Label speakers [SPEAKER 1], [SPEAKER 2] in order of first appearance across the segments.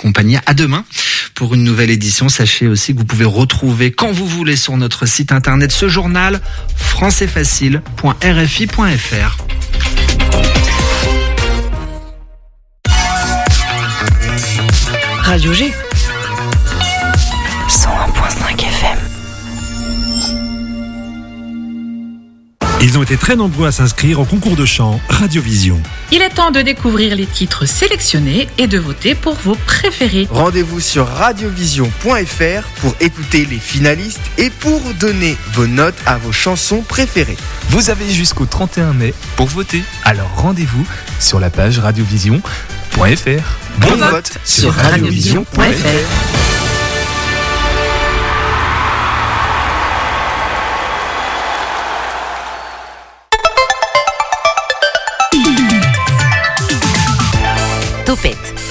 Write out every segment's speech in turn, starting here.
[SPEAKER 1] accompagner. À demain pour une nouvelle édition. Sachez aussi que vous pouvez retrouver quand vous voulez sur notre site internet ce journal françaisfacile.rfi.fr.
[SPEAKER 2] Radio G.
[SPEAKER 3] Ils ont été très nombreux à s'inscrire au concours de chant Radiovision.
[SPEAKER 4] Il est temps de découvrir les titres sélectionnés et de voter pour vos préférés.
[SPEAKER 5] Rendez-vous sur radiovision.fr pour écouter les finalistes et pour donner vos notes à vos chansons préférées.
[SPEAKER 6] Vous avez jusqu'au 31 mai pour voter. Alors rendez-vous sur la page radiovision.fr.
[SPEAKER 5] Bon, vote sur radiovision.fr.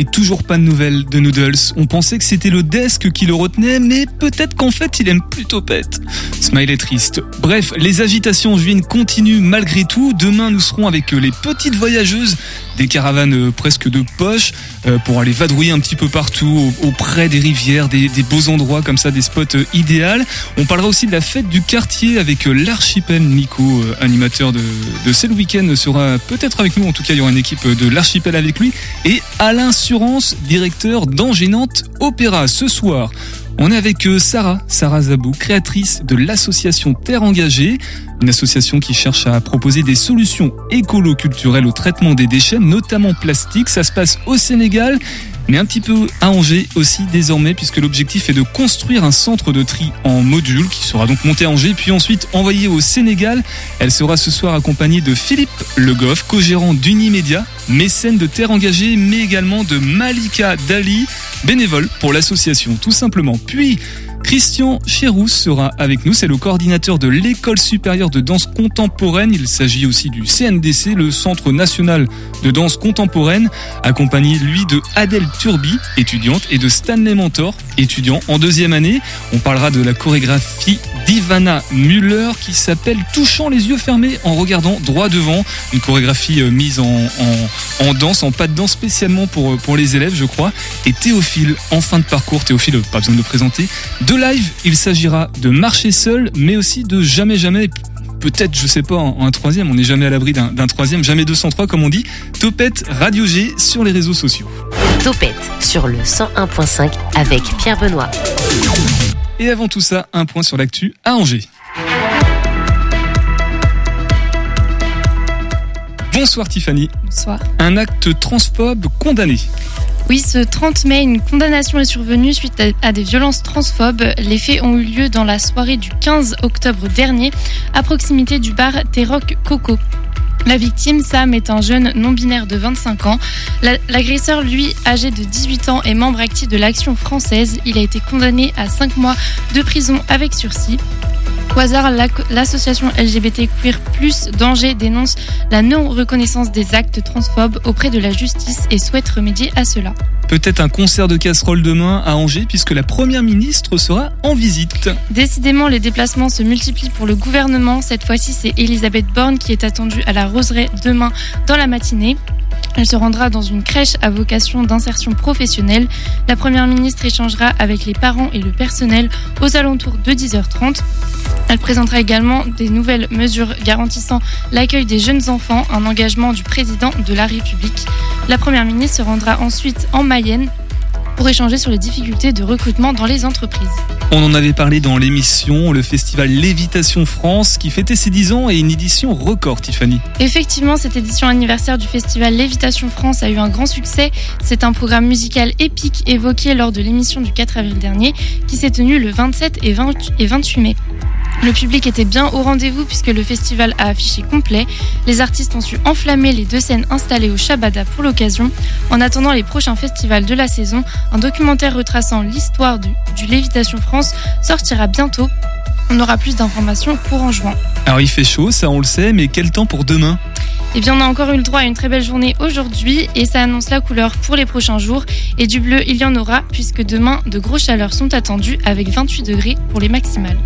[SPEAKER 7] Et toujours pas de nouvelles de Noodles. On pensait que c'était le desk qui le retenait, mais peut-être qu'en fait il aime plutôt pète. Smile est triste. Bref, les agitations juines continuent malgré tout. Demain nous serons avec les petites voyageuses, des caravanes euh, presque de poche, euh, pour aller vadrouiller un petit peu partout, au- auprès des rivières, des, beaux endroits comme ça, des spots euh, idéaux. On parlera aussi de la fête du quartier avec euh, l'archipel Nico, euh, animateur de, de C'est week-end, sera peut-être avec nous. En tout cas, il y aura une équipe de l'archipel avec lui. Et Alain Surance, directeur d'Engénante Opéra. Ce soir, on est avec euh, Sarah, Sarah Zabou, créatrice de l'association Terre Engagée, une association qui cherche à proposer des solutions écolo-culturelles au traitement des déchets, notamment plastiques. Ça se passe au Sénégal, mais un petit peu à Angers aussi désormais, puisque l'objectif est de construire un centre de tri en module qui sera donc monté à Angers, puis ensuite envoyé au Sénégal. Elle sera ce soir accompagnée de Philippe Le Goff, co-gérant d'Unimédia, mécène de Terre Engagée, mais également de Malika Dali, bénévole pour l'association, tout simplement. Puis, Christian Chéroux sera avec nous, c'est le coordinateur de l'école supérieure de danse contemporaine. Il s'agit aussi du CNDC, le Centre national de danse contemporaine, accompagné lui de Adèle Turbi, étudiante, et de Stanley Mentor, étudiant en deuxième année. On parlera de la chorégraphie d'Ivana Müller qui s'appelle Touchant les yeux fermés en regardant droit devant, une chorégraphie euh, mise en, danse, en pas de danse spécialement pour, euh, pour les élèves, je crois. Et Théophile, en fin de parcours, Théophile, pas besoin de le présenter. Live, il s'agira de marcher seul, mais aussi de jamais jamais. Peut-être, je sais pas, en un troisième, on n'est jamais à l'abri d'un d'un troisième, jamais 203 comme on dit. Topette Radio G sur les réseaux sociaux.
[SPEAKER 8] Topette sur le 101.5 avec Pierre Benoît.
[SPEAKER 7] Et avant tout ça, un point sur l'actu à Angers. Bonsoir Tiffany.
[SPEAKER 9] Bonsoir.
[SPEAKER 7] Un acte transphobe condamné.
[SPEAKER 9] Oui, ce 30 mai, une condamnation est survenue suite à- des violences transphobes. Les faits ont eu lieu dans la soirée du 15 octobre dernier, à proximité du bar T-Rock Coco. La victime, Sam, est un jeune non-binaire de 25 ans. La- L'agresseur, lui, âgé de 18 ans, est membre actif de l'Action française. Il a été condamné à 5 mois de prison avec sursis. Au hasard, la- l'association LGBT Queer Plus d'Angers dénonce la non-reconnaissance des actes transphobes auprès de la justice et souhaite remédier à cela.
[SPEAKER 7] Peut-être un concert de casserole demain à Angers puisque la première ministre sera en visite.
[SPEAKER 9] Décidément, les déplacements se multiplient pour le gouvernement. Cette fois-ci, c'est Elisabeth Borne qui est attendue à la Roseraie demain dans la matinée. Elle se rendra dans une crèche à vocation d'insertion professionnelle. La Première ministre échangera avec les parents et le personnel aux alentours de 10h30. Elle présentera également des nouvelles mesures garantissant l'accueil des jeunes enfants, un engagement du président de la République. La Première ministre se rendra ensuite en Mayenne pour échanger sur les difficultés de recrutement dans les entreprises.
[SPEAKER 7] On en avait parlé dans l'émission, le festival Lévitation France qui fêtait ses 10 ans et une édition record Tiffany.
[SPEAKER 9] Effectivement, cette édition anniversaire du festival Lévitation France a eu un grand succès. C'est un programme musical épique évoqué lors de l'émission du 4 avril dernier qui s'est tenue le 27 et 20 et 28 mai. Le public était bien au rendez-vous puisque le festival a affiché complet. Les artistes ont su enflammer les deux scènes installées au Shabada pour l'occasion. En attendant les prochains festivals de la saison, un documentaire retraçant l'histoire du, du Lévitation France sortira bientôt. On aura plus d'informations pour en juin.
[SPEAKER 7] Alors il fait chaud, ça on le sait, mais quel temps pour demain?
[SPEAKER 9] Eh bien, on a encore eu le droit à une très belle journée aujourd'hui et ça annonce la couleur pour les prochains jours. Et du bleu, il y en aura puisque demain, de grosses chaleurs sont attendues avec 28 degrés pour les maximales.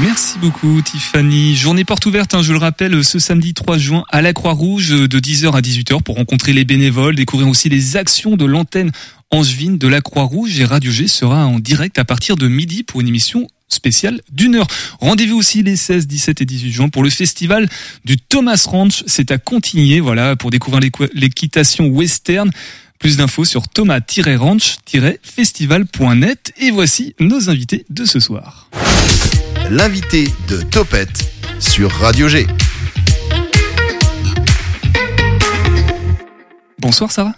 [SPEAKER 7] Merci beaucoup Tiffany. Journée porte ouverte, hein, je le rappelle, ce samedi 3 juin à la Croix-Rouge de 10h à 18h pour rencontrer les bénévoles, découvrir aussi les actions de l'antenne angevine de la Croix-Rouge et Radio G sera en direct à partir de midi pour une émission spéciale d'une heure. Rendez-vous aussi les 16, 17 et 18 juin pour le festival du Thomas Ranch. C'est à continuer, voilà, pour découvrir l'équitation western. Plus d'infos sur thomas-ranch-festival.net. Et voici nos invités de ce soir.
[SPEAKER 5] L'invité de Topette sur Radio G.
[SPEAKER 7] Bonsoir Sarah.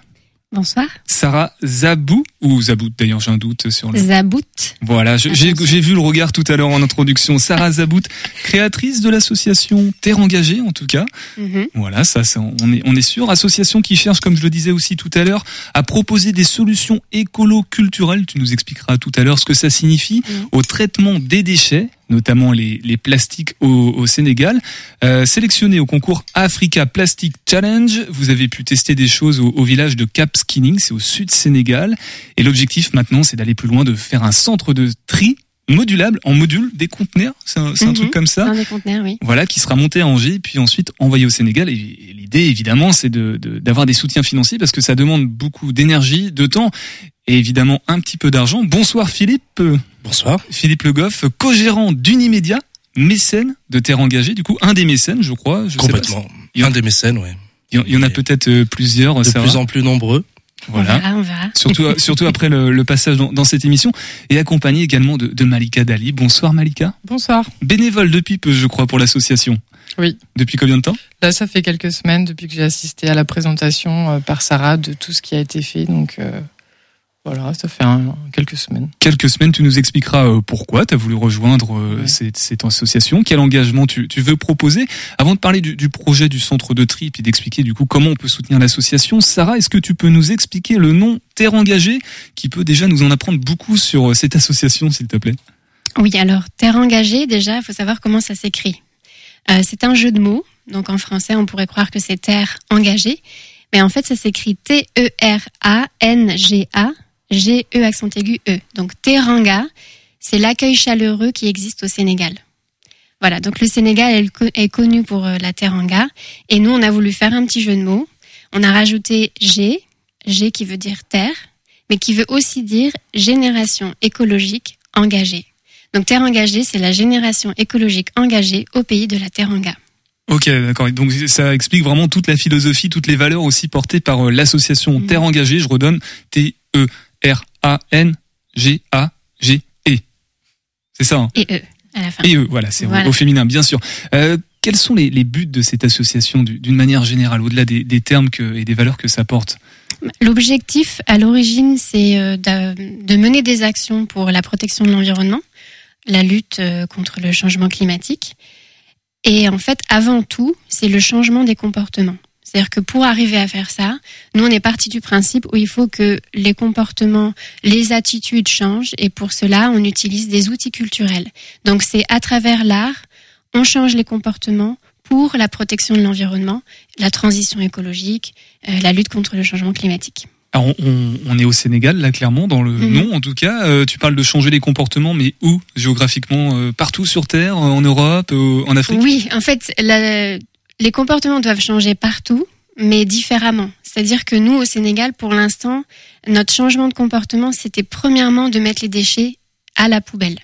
[SPEAKER 2] Bonsoir.
[SPEAKER 7] Sarah Zabou, ou Zabout d'ailleurs, j'ai un doute sur le.
[SPEAKER 2] Zabout.
[SPEAKER 7] Voilà, j'ai vu le regard tout à l'heure en introduction. Sarah Zabout, créatrice de l'association Terre Engagée en tout cas.
[SPEAKER 2] Mhm.
[SPEAKER 7] Voilà, ça, ça, on est, on est sûr. Association qui cherche, comme je le disais aussi tout à l'heure, à proposer des solutions écolo-culturelles. Tu nous expliqueras tout à l'heure ce que ça signifie
[SPEAKER 2] Mhm.
[SPEAKER 7] au traitement des déchets, notamment les, les plastiques au, au Sénégal. Euh, sélectionné au concours Africa Plastic Challenge, vous avez pu tester des choses au, au village de Cap Skinning, c'est au sud Sénégal. Et l'objectif maintenant, c'est d'aller plus loin, de faire un centre de tri modulable en module des conteneurs. C'est un, un
[SPEAKER 2] Mhm.
[SPEAKER 7] truc comme ça
[SPEAKER 2] des conteneurs, oui.
[SPEAKER 7] voilà, qui sera monté à Angers, puis ensuite envoyé au Sénégal. Et et l'idée, évidemment, c'est de- de- d'avoir des soutiens financiers parce que ça demande beaucoup d'énergie, de temps et évidemment un petit peu d'argent. Bonsoir Philippe.
[SPEAKER 10] Bonsoir.
[SPEAKER 7] Philippe Le Goff, co-gérant d'Unimédia, mécène de Terre Engagée, du coup, un des mécènes, je crois. Je sais pas
[SPEAKER 10] Complètement.
[SPEAKER 7] Il y en-
[SPEAKER 10] Un des mécènes, ouais.
[SPEAKER 7] si- Il y en- a peut-être euh, plusieurs,
[SPEAKER 10] De plus en plus nombreux.
[SPEAKER 7] Voilà.
[SPEAKER 2] On verra, on verra.
[SPEAKER 7] Surtout, surtout après le, le passage dans, dans cette émission. Et accompagné également de, de Malika Dali. Bonsoir Malika.
[SPEAKER 11] Bonsoir.
[SPEAKER 7] Bénévole depuis peu, je crois, pour l'association.
[SPEAKER 11] Oui.
[SPEAKER 7] Depuis combien de temps?
[SPEAKER 11] Là, ça fait quelques semaines depuis que j'ai assisté à la présentation euh, par Sarah de tout ce qui a été fait. Donc euh, voilà, ça fait un- quelques semaines.
[SPEAKER 7] quelques semaines, tu nous expliqueras euh, pourquoi tu as voulu rejoindre euh,
[SPEAKER 11] Ouais.
[SPEAKER 7] cette, cette association, quel engagement tu, tu veux proposer. Avant de parler du, du projet du centre de tri et puis d'expliquer du coup comment on peut soutenir l'association, Sarah, est-ce que tu peux nous expliquer le nom Terre Engagée qui peut déjà nous en apprendre beaucoup sur euh, cette association, s'il te plaît?
[SPEAKER 2] Oui, alors Terre engagée, déjà, il faut savoir comment ça s'écrit. Euh, c'est un jeu de mots. Donc en français, on pourrait croire que c'est Terre engagée. Mais en fait, ça s'écrit T-E-R-A-N-G-A, G-E accent aigu E. Donc Teranga, c'est l'accueil chaleureux qui existe au Sénégal. Voilà, donc le Sénégal est, co- est connu pour euh, la Teranga. Et nous, on a voulu faire un petit jeu de mots. On a rajouté G, G qui veut dire terre, mais qui veut aussi dire génération écologique engagée. Donc Terre engagée, c'est la génération écologique engagée au pays de la Teranga.
[SPEAKER 7] Ok, d'accord. Donc ça explique vraiment toute la philosophie, toutes les valeurs aussi portées par euh, l'association
[SPEAKER 2] Mhm.
[SPEAKER 7] Terre Engagée. Je redonne T-E-R-A-N-G-A-G-E. C'est ça. Hein
[SPEAKER 2] Et eux, à la fin.
[SPEAKER 7] Et eux, voilà, c'est au-
[SPEAKER 2] Voilà.
[SPEAKER 7] au féminin, bien sûr. Euh, quels sont les, les buts de cette association du- d'une manière générale, au-delà des, des termes que, et des valeurs que ça porte
[SPEAKER 2] L'objectif à l'origine, c'est euh, de mener des actions pour la protection de l'environnement, la lutte euh, contre le changement climatique. Et en fait, avant tout, c'est le changement des comportements. C'est-à-dire que pour arriver à faire ça, nous, on est parti du principe où il faut que les comportements, les attitudes changent. Et pour cela, on utilise des outils culturels. Donc, c'est à travers l'art, on change les comportements pour la protection de l'environnement, la transition écologique, euh, la lutte contre le changement climatique.
[SPEAKER 7] Alors, on, on- est au Sénégal, là, clairement, dans le
[SPEAKER 2] Mhm.
[SPEAKER 7] nom, en tout cas. Euh, tu parles de changer les comportements, mais où géographiquement Euh, Partout sur Terre, en Europe, euh, en Afrique?
[SPEAKER 2] Oui, en fait, la- les comportements doivent changer partout, mais différemment. C'est-à-dire que nous, au Sénégal, pour l'instant, notre changement de comportement, c'était premièrement de mettre les déchets à la poubelle.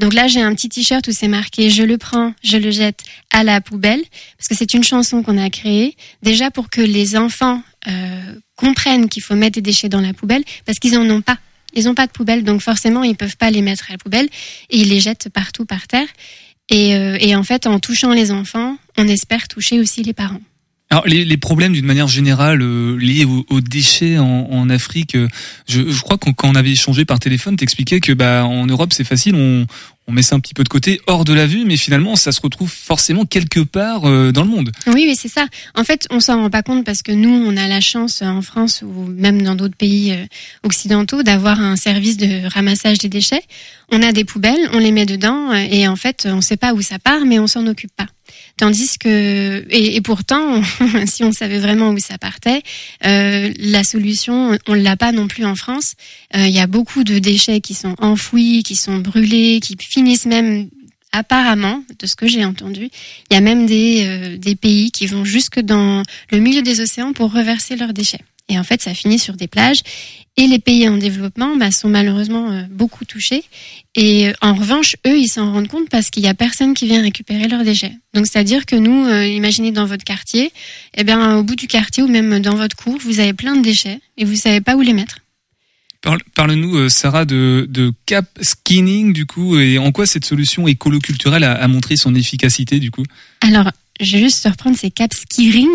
[SPEAKER 2] Donc là, j'ai un petit t-shirt où c'est marqué je le prends, je le jette à la poubelle, parce que c'est une chanson qu'on a créée, déjà pour que les enfants euh, comprennent qu'il faut mettre des déchets dans la poubelle, parce qu'ils en ont pas. Ils n'ont pas de poubelle, donc forcément, ils peuvent pas les mettre à la poubelle, et ils les jettent partout par terre. Et, euh, et en fait, en touchant les enfants, on espère toucher aussi les parents.
[SPEAKER 7] Alors les, les problèmes d'une manière générale euh, liés aux, aux déchets en, en Afrique, euh, je, je crois qu'on quand on avait échangé par téléphone, t'expliquais que bah en Europe c'est facile, on, on met ça un petit peu de côté, hors de la vue, mais finalement ça se retrouve forcément quelque part euh, dans le monde.
[SPEAKER 2] Oui, oui, c'est ça. En fait, on s'en rend pas compte parce que nous, on a la chance euh, en France ou même dans d'autres pays euh, occidentaux d'avoir un service de ramassage des déchets. On a des poubelles, on les met dedans et en fait, on sait pas où ça part, mais on s'en occupe pas. Tandis que et, pourtant, si on savait vraiment où ça partait, euh, la solution, on l'a pas non plus en France. Euh, Il y a beaucoup de déchets qui sont enfouis, qui sont brûlés, qui finissent même apparemment, de ce que j'ai entendu, il y a même des, euh, des pays qui vont jusque dans le milieu des océans pour reverser leurs déchets. Et en fait, ça finit sur des plages. Et les pays en développement bah, sont malheureusement euh, beaucoup touchés. Et euh, en revanche, eux, ils s'en rendent compte parce qu'il y a personne qui vient récupérer leurs déchets. Donc, c'est-à-dire que nous, euh, imaginez dans votre quartier, eh bien, au bout du quartier ou même dans votre cour, vous avez plein de déchets et vous savez pas où les mettre.
[SPEAKER 7] Parle- Parle-nous, Sarah, de, de cap skinning, du coup, et en quoi cette solution écolo-culturelle a, a montré son efficacité, du coup?
[SPEAKER 2] Alors, je vais juste te reprendre, c'est cap skiring.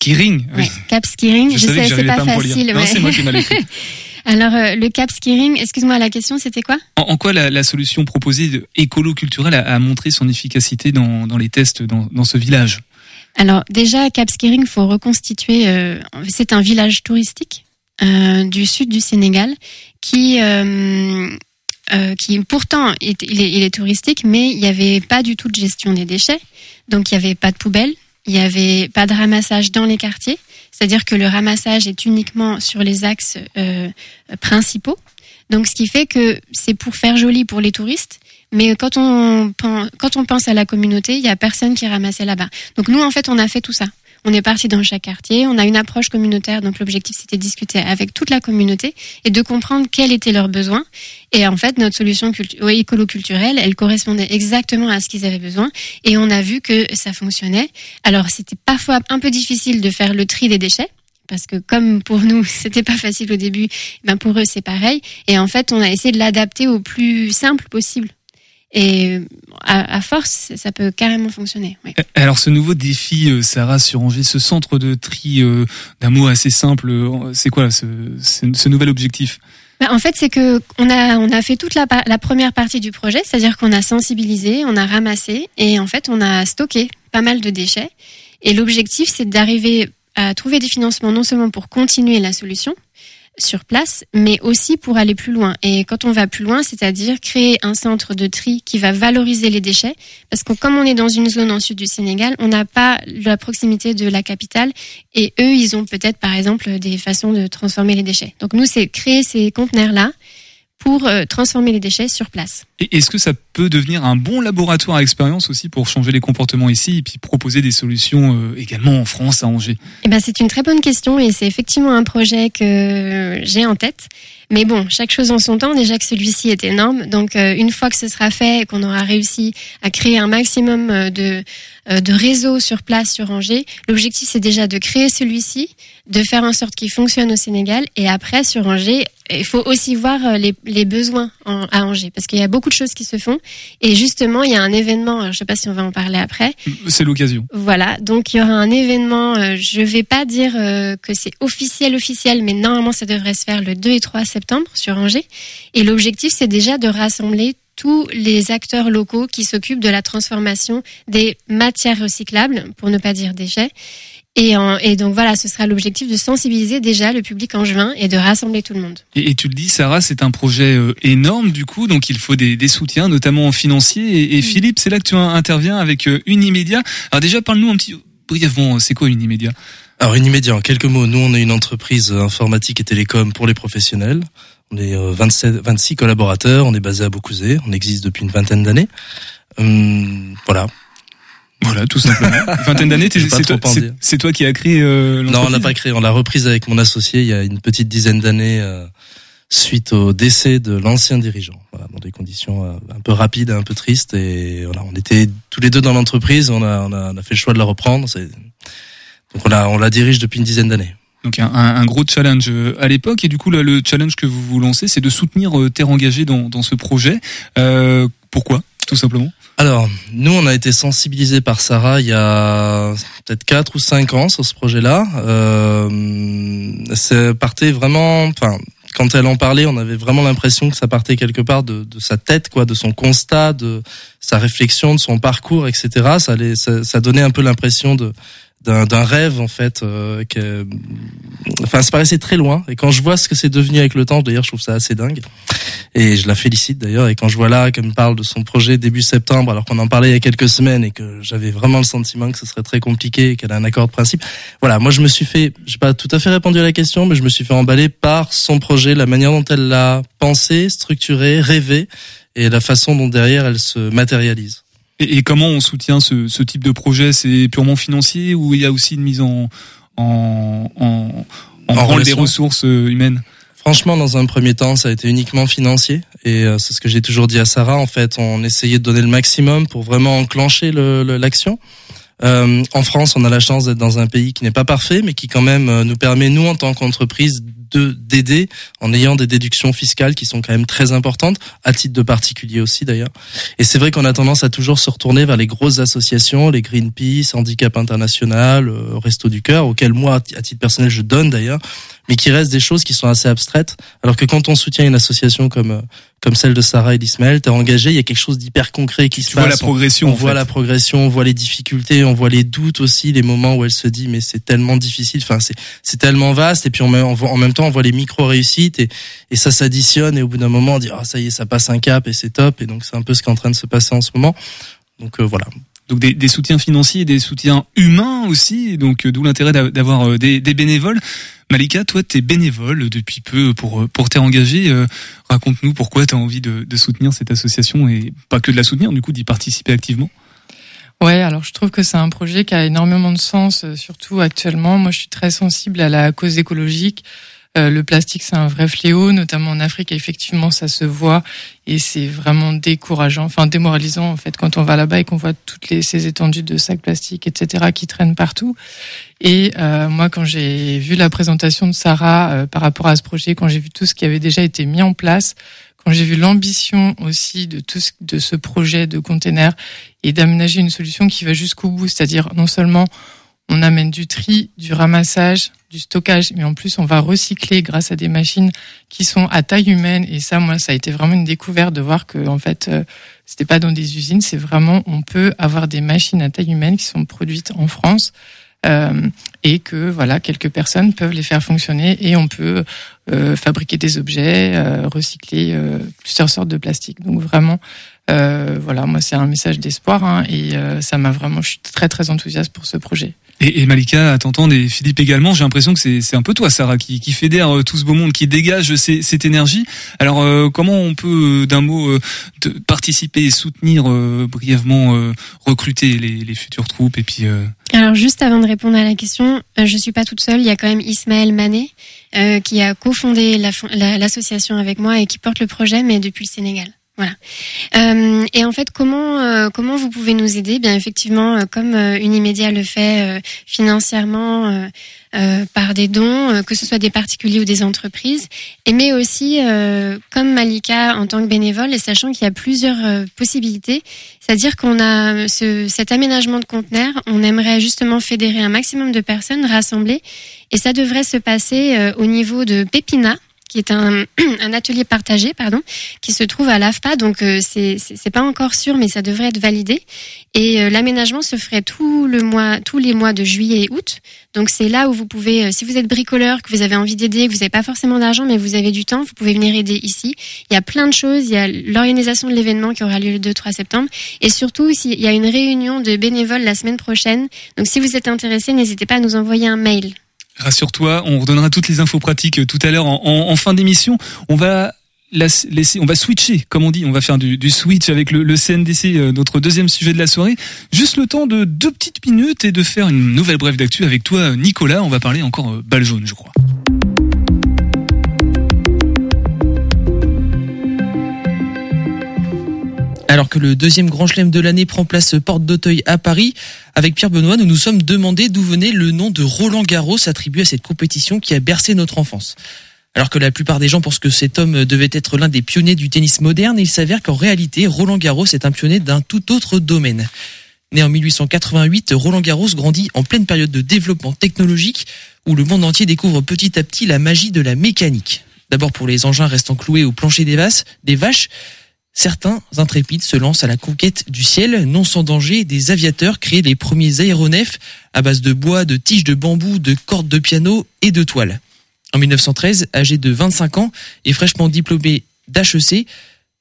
[SPEAKER 7] Skiring oui.
[SPEAKER 2] Ouais, cap skiring.
[SPEAKER 7] Je,
[SPEAKER 2] sais, c'est pas,
[SPEAKER 7] pas,
[SPEAKER 2] facile. Ouais.
[SPEAKER 7] c'est moi qui mal.
[SPEAKER 2] Alors, euh, le cap skiring, excuse-moi, la question, c'était quoi?
[SPEAKER 7] En, en quoi la, la solution proposée de écolo-culturelle a, a montré son efficacité dans, dans les tests dans, dans ce village?
[SPEAKER 2] Alors déjà, Cap Skiring, faut reconstituer. euh, c'est un village touristique euh, du sud du Sénégal qui, qui pourtant est, il, est, il est touristique, mais il n'y avait pas du tout de gestion des déchets. Donc il n'y avait pas de poubelle, il n'y avait pas de ramassage dans les quartiers. C'est-à-dire que le ramassage est uniquement sur les axes euh, principaux. Donc ce qui fait que c'est pour faire joli pour les touristes, mais quand on quand on pense à la communauté, il y a personne qui ramassait là-bas. Donc nous en fait on a fait tout ça. On est parti dans chaque quartier, on a une approche communautaire. Donc l'objectif c'était de discuter avec toute la communauté et de comprendre quels étaient leurs besoins. Et en fait notre solution écolo-culturelle, elle correspondait exactement à ce qu'ils avaient besoin. Et on a vu que ça fonctionnait. Alors c'était parfois un peu difficile de faire le tri des déchets parce que comme pour nous c'était pas facile au début, ben pour eux c'est pareil. Et en fait on a essayé de l'adapter au plus simple possible. Et à, à force ça peut carrément fonctionner. ouais.
[SPEAKER 7] Alors ce nouveau défi, euh, Sarah, sur Angers, ce centre de tri euh, d'un mot assez simple, euh, c'est quoi ce, ce, ce nouvel objectif?
[SPEAKER 2] Ben, en fait, c'est que on a on a fait toute la, la première partie du projet, c'est-à-dire qu'on a sensibilisé, on a ramassé et en fait on a stocké pas mal de déchets. Et l'objectif, c'est d'arriver à trouver des financements non seulement pour continuer la solution sur place, mais aussi pour aller plus loin. Et quand on va plus loin, c'est-à-dire créer un centre de tri qui va valoriser les déchets, parce que comme on est dans une zone en sud du Sénégal, on n'a pas la proximité de la capitale, et eux, ils ont peut-être par exemple des façons de transformer les déchets. Donc nous, c'est créer ces conteneurs-là pour euh, transformer les déchets sur place.
[SPEAKER 7] Et est-ce que ça peut devenir un bon laboratoire à expérience aussi pour changer les comportements ici et puis proposer des solutions euh, également en France, à Angers?
[SPEAKER 2] Eh ben, c'est une très bonne question et c'est effectivement un projet que j'ai en tête. Mais bon, chaque chose en son temps. Déjà que celui-ci est énorme, donc euh, une fois que ce sera fait et qu'on aura réussi à créer un maximum de de réseaux sur place sur Angers, l'objectif c'est déjà de créer celui-ci, de faire en sorte qu'il fonctionne au Sénégal et après sur Angers, il faut aussi voir les, les besoins en- à Angers parce qu'il y a beaucoup de choses qui se font et justement il y a un événement, alors, je sais pas si on va en parler après,
[SPEAKER 7] C'est l'occasion.
[SPEAKER 2] voilà, donc il y aura un événement, euh, je vais pas dire euh, que c'est officiel officiel, mais normalement ça devrait se faire le 2 et 3 septembre sur Angers. Et l'objectif c'est déjà de rassembler tous les acteurs locaux qui s'occupent de la transformation des matières recyclables, pour ne pas dire déchets. Et, en- et donc voilà, ce sera l'objectif de sensibiliser déjà le public en juin et de rassembler tout le monde.
[SPEAKER 7] Et, et tu le dis, Sarah, c'est un projet euh, énorme du coup, donc il faut des, des soutiens, notamment financiers. Et, et Philippe, c'est là que tu interviens avec euh, Unimédia. Alors déjà, parle-nous un petit brièvement, c'est quoi Unimédia?
[SPEAKER 10] Alors Unimédia, en quelques mots, nous on est une entreprise euh, informatique et télécom pour les professionnels. On est euh, 27, 26 collaborateurs, on est basé à Beaucouzé, on existe depuis une vingtaine d'années. Hum, voilà.
[SPEAKER 7] Voilà, tout simplement. Vingtaine d'années, c'est toi, qui as créé euh,
[SPEAKER 10] Non, on l'a pas créé, on l'a reprise avec mon associé il y a une petite dizaine d'années euh, suite au décès de l'ancien dirigeant. Voilà, dans des conditions euh, un peu rapides, un peu tristes et voilà, on était tous les deux dans l'entreprise, on a, on a on a fait le choix de la reprendre. Donc on la on la dirige depuis une dizaine d'années.
[SPEAKER 7] Donc un, un- un gros challenge euh, à l'époque et du coup là, le challenge que vous vous lancez c'est de soutenir euh, Terre engagée dans, dans ce projet. Euh, pourquoi? Tout simplement.
[SPEAKER 10] Alors, nous, on a été sensibilisés par Sarah il y a peut-être quatre ou cinq ans sur ce projet-là. Euh, partait vraiment, enfin, quand elle en parlait, on avait vraiment l'impression que ça partait quelque part de, sa tête, quoi, de son constat, de sa réflexion, de son parcours, etc. Ça, allait, ça donnait un peu l'impression de d'un rêve en fait euh, que enfin ça paraissait très loin. Et quand je vois ce que c'est devenu avec le temps d'ailleurs je trouve ça assez dingue. Et je la félicite d'ailleurs. Et quand je vois là qu'elle me parle de son projet début septembre alors qu'on en parlait il y a quelques semaines et que j'avais vraiment le sentiment que ce serait très compliqué et qu'elle a un accord de principe voilà moi je me suis fait j'ai pas tout à fait répondu à la question mais je me suis fait emballer par son projet la manière dont elle l'a pensé structuré rêvé et la façon dont derrière elle se matérialise
[SPEAKER 7] Et, et comment on soutient ce, ce type de projet? C'est purement financier ou il y a aussi une mise en en en, en,
[SPEAKER 10] En
[SPEAKER 7] des ressources euh, humaines?
[SPEAKER 10] Franchement, dans un premier temps, ça a été uniquement financier. Et euh, c'est ce que j'ai toujours dit à Sarah. En fait, on essayait de donner le maximum pour vraiment enclencher le- le- l'action. Euh, en France, on a la chance d'être dans un pays qui n'est pas parfait, mais qui quand même euh, nous permet, nous, en tant qu'entreprise, de d'aider en ayant des déductions fiscales qui sont quand même très importantes, à titre de particulier aussi d'ailleurs. Et c'est vrai qu'on a tendance à toujours se retourner vers les grosses associations, les Greenpeace, Handicap International, euh, Resto du Cœur, auxquelles moi, à titre personnel, je donne d'ailleurs, mais qui restent des choses qui sont assez abstraites. Alors que quand on soutient une association comme euh, comme celle de Sarah et d'Ismaël, t'es engagé, il y a quelque chose d'hyper concret qui se
[SPEAKER 7] Tu vois
[SPEAKER 10] passe.
[SPEAKER 7] la progression,
[SPEAKER 10] On,
[SPEAKER 7] en
[SPEAKER 10] voit
[SPEAKER 7] fait.
[SPEAKER 10] la progression, on voit les difficultés, on voit les doutes aussi, les moments où elle se dit mais c'est tellement difficile, enfin c'est c'est tellement vaste et puis on, on voit- en même temps on voit les micro réussites et et ça s'additionne et au bout d'un moment on dit ah ça y est ça passe un cap et c'est top et donc c'est un peu ce qui est en train de se passer en ce moment. Donc euh, voilà.
[SPEAKER 7] Donc des, des soutiens financiers, des soutiens humains aussi, donc euh, d'où l'intérêt d'a- d'avoir euh, des, des bénévoles. Malika, toi, t'es bénévole depuis peu pour euh, pour t'être engagé. Euh, Raconte-nous pourquoi t'as envie de, de soutenir cette association et pas que de la soutenir, du coup d'y participer activement.
[SPEAKER 11] Ouais, alors je trouve que c'est un projet qui a énormément de sens, euh, surtout actuellement. Moi, je suis très sensible à la cause écologique. Euh, le plastique, c'est un vrai fléau, notamment en Afrique. Effectivement, ça se voit et c'est vraiment décourageant, enfin démoralisant en fait quand on va là-bas et qu'on voit toutes les, ces étendues de sacs plastiques, etc., qui traînent partout. Et euh, moi, quand j'ai vu la présentation de Sarah euh, par rapport à ce projet, quand j'ai vu tout ce qui avait déjà été mis en place, quand j'ai vu l'ambition aussi de tout ce, de ce projet de container et d'aménager une solution qui va jusqu'au bout, c'est-à-dire non seulement on amène du tri, du ramassage, du stockage, mais en plus on va recycler grâce à des machines qui sont à taille humaine. Et ça, moi, ça a été vraiment une découverte de voir que en fait, euh, c'était pas dans des usines, c'est vraiment on peut avoir des machines à taille humaine qui sont produites en France. euh, et que voilà quelques personnes peuvent les faire fonctionner et on peut euh, fabriquer des objets, euh, recycler euh, plusieurs sortes de plastique. Donc vraiment, euh, voilà, moi c'est un message d'espoir hein, et euh, ça m'a vraiment, je suis très très enthousiaste pour ce projet.
[SPEAKER 7] Et, et Malika, à t'entendre, et Philippe également, j'ai l'impression que c'est c'est un peu toi, Sarah, qui, qui fédère euh, tout ce beau monde, qui dégage ces- cette énergie. Alors, euh, comment on peut, d'un mot, euh, de participer et soutenir euh, brièvement, euh, recruter les, les futures troupes et puis euh,
[SPEAKER 2] Alors juste avant de répondre à la question, euh, je suis pas toute seule. Il y a quand même Ismaël Mané euh, qui a cofondé la fon- la- l'association avec moi et qui porte le projet, mais depuis le Sénégal. Voilà. Euh, et en fait, comment euh, comment vous pouvez nous aider? Bien effectivement, euh, comme euh, Unimédia le fait euh, financièrement euh, par des dons, que ce soit des particuliers ou des entreprises, et mais aussi comme Malika en tant que bénévole, et sachant qu'il y a plusieurs possibilités. C'est-à-dire qu'on a ce, cet aménagement de conteneurs, on aimerait justement fédérer un maximum de personnes rassemblées, et ça devrait se passer au niveau de Pépina qui est un, atelier partagé, pardon, qui se trouve à l'AFPA. Donc euh, c'est pas encore sûr, mais ça devrait être validé. Et euh, l'aménagement se ferait tout le mois, tous les mois de juillet et août. Donc c'est là où vous pouvez, euh, si vous êtes bricoleur, que vous avez envie d'aider, que vous n'avez pas forcément d'argent, mais vous avez du temps, vous pouvez venir aider ici. Il y a plein de choses. Il y a l'organisation de l'événement qui aura lieu le 2-3 septembre. Et surtout, il y a une réunion de bénévoles la semaine prochaine. Donc si vous êtes intéressé, n'hésitez pas à nous envoyer un mail.
[SPEAKER 7] Rassure-toi, on redonnera toutes les infos pratiques euh, tout à l'heure en, fin d'émission. On va on va switcher, comme on dit, on va faire du, switch avec le, le CNDC, euh, notre deuxième sujet de la soirée. Juste le temps de deux petites minutes et de faire une nouvelle brève d'actu avec toi, Nicolas. On va parler encore euh, balle jaune, je crois.
[SPEAKER 12] Alors que le deuxième grand chelem de l'année prend place porte d'Auteuil à Paris, avec Pierre Benoît, nous nous sommes demandé d'où venait le nom de Roland Garros attribué à cette compétition qui a bercé notre enfance. Alors que la plupart des gens pensent que cet homme devait être l'un des pionniers du tennis moderne, il s'avère qu'en réalité, Roland Garros est un pionnier d'un tout autre domaine. Né en 1888, Roland Garros grandit en pleine période de développement technologique où le monde entier découvre petit à petit la magie de la mécanique. D'abord pour les engins restant cloués au plancher des, vaches, des vaches, certains intrépides se lancent à la conquête du ciel, non sans danger, des aviateurs créent les premiers aéronefs à base de bois, de tiges de bambou, de cordes de piano et de toiles. En 1913, âgé de 25 ans et fraîchement diplômé d'HEC,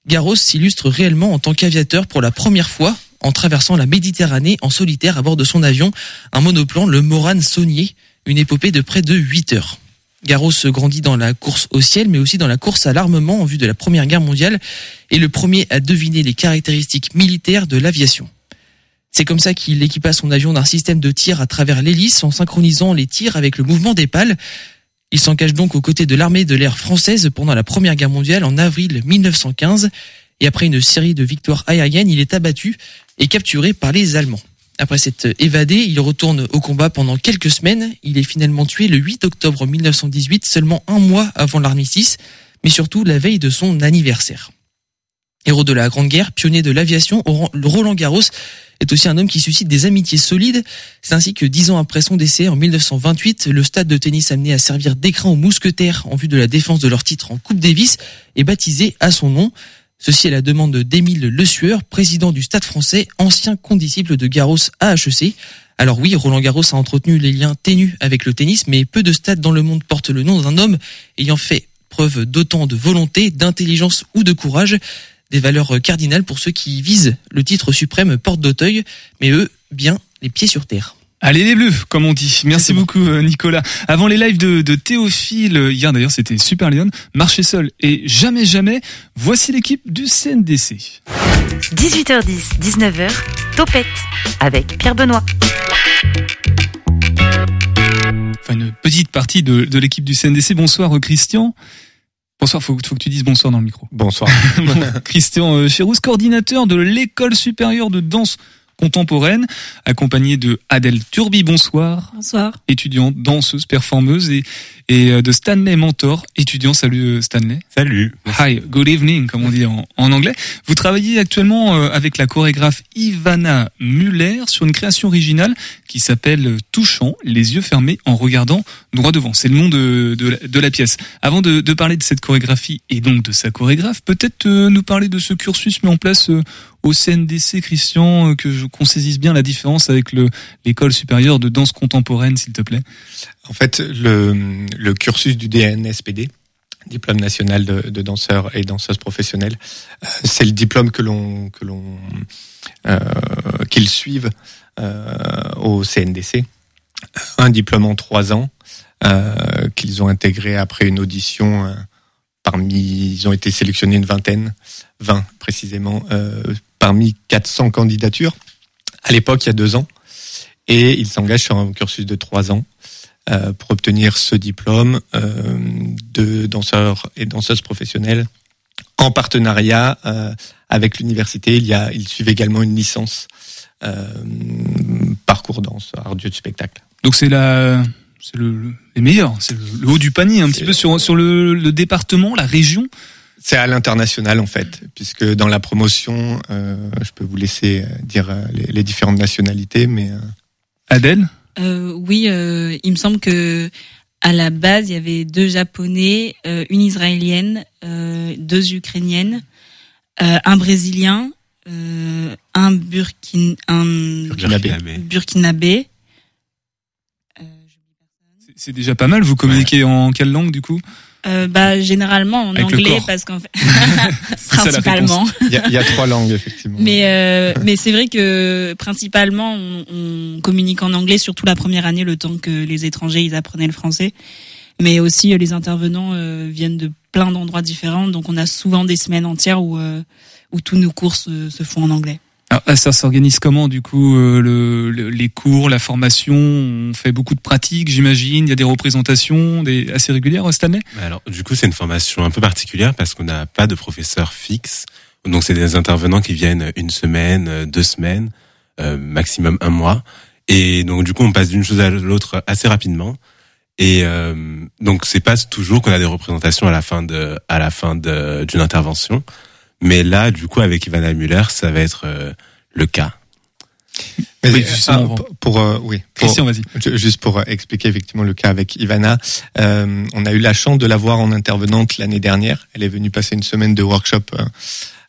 [SPEAKER 12] Garros s'illustre réellement en tant qu'aviateur pour la première fois en traversant la Méditerranée en solitaire à bord de son avion, un monoplan, le Morane Saunier, une épopée de près de 8 heures. Garros grandit dans la course au ciel, mais aussi dans la course à l'armement en vue de la Première Guerre mondiale, et le premier à deviner les caractéristiques militaires de l'aviation. C'est comme ça qu'il équipa son avion d'un système de tir à travers l'hélice en synchronisant les tirs avec le mouvement des pales. Il s'engage donc aux côtés de l'armée de l'air française pendant la Première Guerre mondiale en avril 1915 et après une série de victoires aériennes, il est abattu et capturé par les Allemands. Après s'être évadé, il retourne au combat pendant quelques semaines. Il est finalement tué le 8 octobre 1918, seulement un mois avant l'armistice, mais surtout la veille de son anniversaire. Héros de la Grande Guerre, pionnier de l'aviation, Roland Garros est aussi un homme qui suscite des amitiés solides. C'est ainsi que dix ans après son décès, en 1928, le stade de tennis amené à servir d'écran aux mousquetaires en vue de la défense de leur titre en Coupe Davis est baptisé à son nom. Ceci est la demande d'Émile Le Sueur, président du Stade français, ancien condisciple de Garros à HEC. Alors oui, Roland Garros a entretenu les liens ténus avec le tennis, mais peu de stades dans le monde portent le nom d'un homme ayant fait preuve d'autant de volonté, d'intelligence ou de courage, des valeurs cardinales pour ceux qui visent le titre suprême porte d'Auteuil, mais eux, bien les pieds sur terre.
[SPEAKER 7] Allez les bleus, comme on dit. Merci beaucoup euh, Nicolas. Avant les lives de, de Théophile, euh, hier d'ailleurs c'était Super Lyon, Marcher seul et jamais jamais, voici l'équipe du CNDC.
[SPEAKER 8] 18h10, 19h, Topette avec Pierre Benoît.
[SPEAKER 7] Enfin une petite partie de, de l'équipe du CNDC. Bonsoir euh, Christian. Bonsoir, faut, faut que tu dises bonsoir dans le micro.
[SPEAKER 13] Bonsoir.
[SPEAKER 7] Christian Chérouz, coordinateur de l'école supérieure de danse contemporaine, accompagnée de Adèle Turbi, bonsoir.
[SPEAKER 14] Bonsoir.
[SPEAKER 7] Étudiante, danseuse, performeuse et, et euh, de Stanley Mentor, étudiant. Salut euh, Stanley.
[SPEAKER 13] Salut.
[SPEAKER 7] Hi, good evening, comme on dit en, en anglais. Vous travaillez actuellement euh, avec la chorégraphe Ivana Muller sur une création originale qui s'appelle Touchant, les yeux fermés en regardant droit devant. C'est le nom de, de, la, de la pièce. Avant de, de, parler de cette chorégraphie et donc de sa chorégraphe, peut-être nous parler de ce cursus mis en place au CNDC, Christian, que qu'on saisisse bien la différence avec le l'école supérieure de danse contemporaine, s'il te plaît.
[SPEAKER 13] En fait, le, cursus du DNSPD, diplôme national de, danseurs et danseuses professionnelles, euh, c'est le diplôme que l'on euh, qu'ils suivent euh, au CNDC, un diplôme en trois ans euh, qu'ils ont intégré après une audition. Euh, parmi, ils ont été sélectionnés une vingtaine, 20 précisément, euh, parmi 400 candidatures à l'époque, il y a deux ans, et ils s'engagent sur un cursus de trois ans euh, pour obtenir ce diplôme euh, de danseur et danseuse professionnelle en partenariat euh, avec l'université. Il y a, ils suivent également une licence euh, parcours danse, art du spectacle.
[SPEAKER 7] Donc c'est la, c'est le, les meilleurs, c'est le, le, haut du panier, un petit peu sur sur le, le département, la région.
[SPEAKER 13] C'est à l'international en fait, puisque dans la promotion, euh, je peux vous laisser dire les, les différentes nationalités, mais euh...
[SPEAKER 7] Adèle.
[SPEAKER 14] Euh, oui, il me semble que à la base il y avait deux japonais, une israélienne, deux ukrainiennes, un brésilien, un burkin, un
[SPEAKER 13] burkinabé.
[SPEAKER 14] burkinabé.
[SPEAKER 7] C'est déjà pas mal. Vous communiquez ouais. en quelle langue du coup?
[SPEAKER 14] Euh, bah généralement en
[SPEAKER 7] Avec
[SPEAKER 14] anglais parce qu'en fait principalement.
[SPEAKER 13] Il y, a, il y, a, trois langues effectivement.
[SPEAKER 14] Mais euh, mais c'est vrai que principalement on, on, communique en anglais surtout la première année le temps que les étrangers ils apprenaient le français. Mais aussi euh, les intervenants euh, viennent de plein d'endroits différents donc on a souvent des semaines entières où euh, où tous nos cours se, se font en anglais.
[SPEAKER 7] Alors, ça s'organise comment du coup euh, le, le, les cours, la formation? On fait beaucoup de pratiques, j'imagine. Il y a des représentations, des assez régulières, Stanley.
[SPEAKER 15] Alors du coup, c'est une formation un peu particulière parce qu'on n'a pas de professeur fixe. Donc c'est des intervenants qui viennent une semaine, deux semaines, euh, maximum un mois. Et donc du coup, on passe d'une chose à l'autre assez rapidement. Et euh, donc c'est pas toujours qu'on a des représentations à la fin de à la fin d'une intervention. Mais là, du coup, avec Ivana Muller, ça va être euh, le cas.
[SPEAKER 13] Mais oui, ah, pour, pour euh, oui, pour,
[SPEAKER 7] Christian, vas-y.
[SPEAKER 13] Juste pour expliquer effectivement le cas avec Ivana, euh, on a eu la chance de la voir en intervenante l'année dernière. Elle est venue passer une semaine de workshop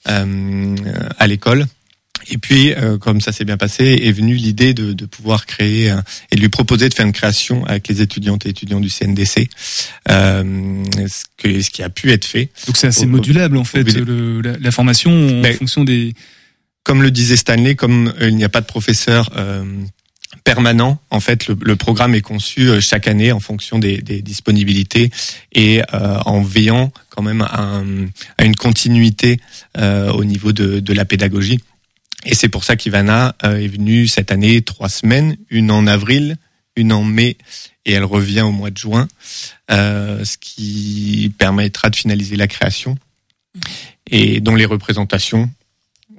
[SPEAKER 13] euh, à l'école. Et puis, euh, comme ça s'est bien passé, est venue l'idée de, de, pouvoir créer euh, et de lui proposer de faire une création avec les étudiantes et étudiants du CNDC, euh, ce, que, ce qui a pu être fait.
[SPEAKER 7] Donc c'est assez au, modulable en fait, le, la, la, formation en ben, fonction des...
[SPEAKER 13] Comme le disait Stanley, comme il n'y a pas de professeur permanent. En fait, le, le, programme est conçu chaque année en fonction des, des disponibilités et euh, en veillant quand même à, un, à une continuité euh, au niveau de, de la pédagogie. Et c'est pour ça qu'Ivana euh, est venue cette année trois semaines, une en avril, une en mai, et elle revient au mois de juin, euh, ce qui permettra de finaliser la création et dont les représentations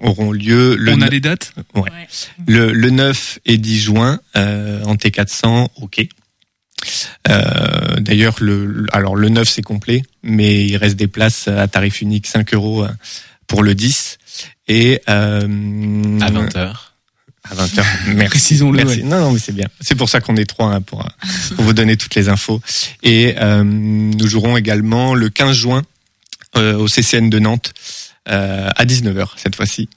[SPEAKER 13] auront lieu le
[SPEAKER 7] On a les dates?
[SPEAKER 13] Ouais. Le, le 9 et 10 juin euh, en T400 au quai. Euh, D'ailleurs, le, le- alors le 9 c'est complet, mais il reste des places à tarif unique 5 euros euh, pour le 10 et euh,
[SPEAKER 15] À 20h.
[SPEAKER 13] À 20h. Merci.
[SPEAKER 7] Ouais.
[SPEAKER 13] Non, non, mais c'est bien. C'est pour ça qu'on est trois hein, pour, euh, pour vous donner toutes les infos. Et euh, nous jouerons également le 15 juin euh, au CCN de Nantes euh, à 19h cette fois-ci.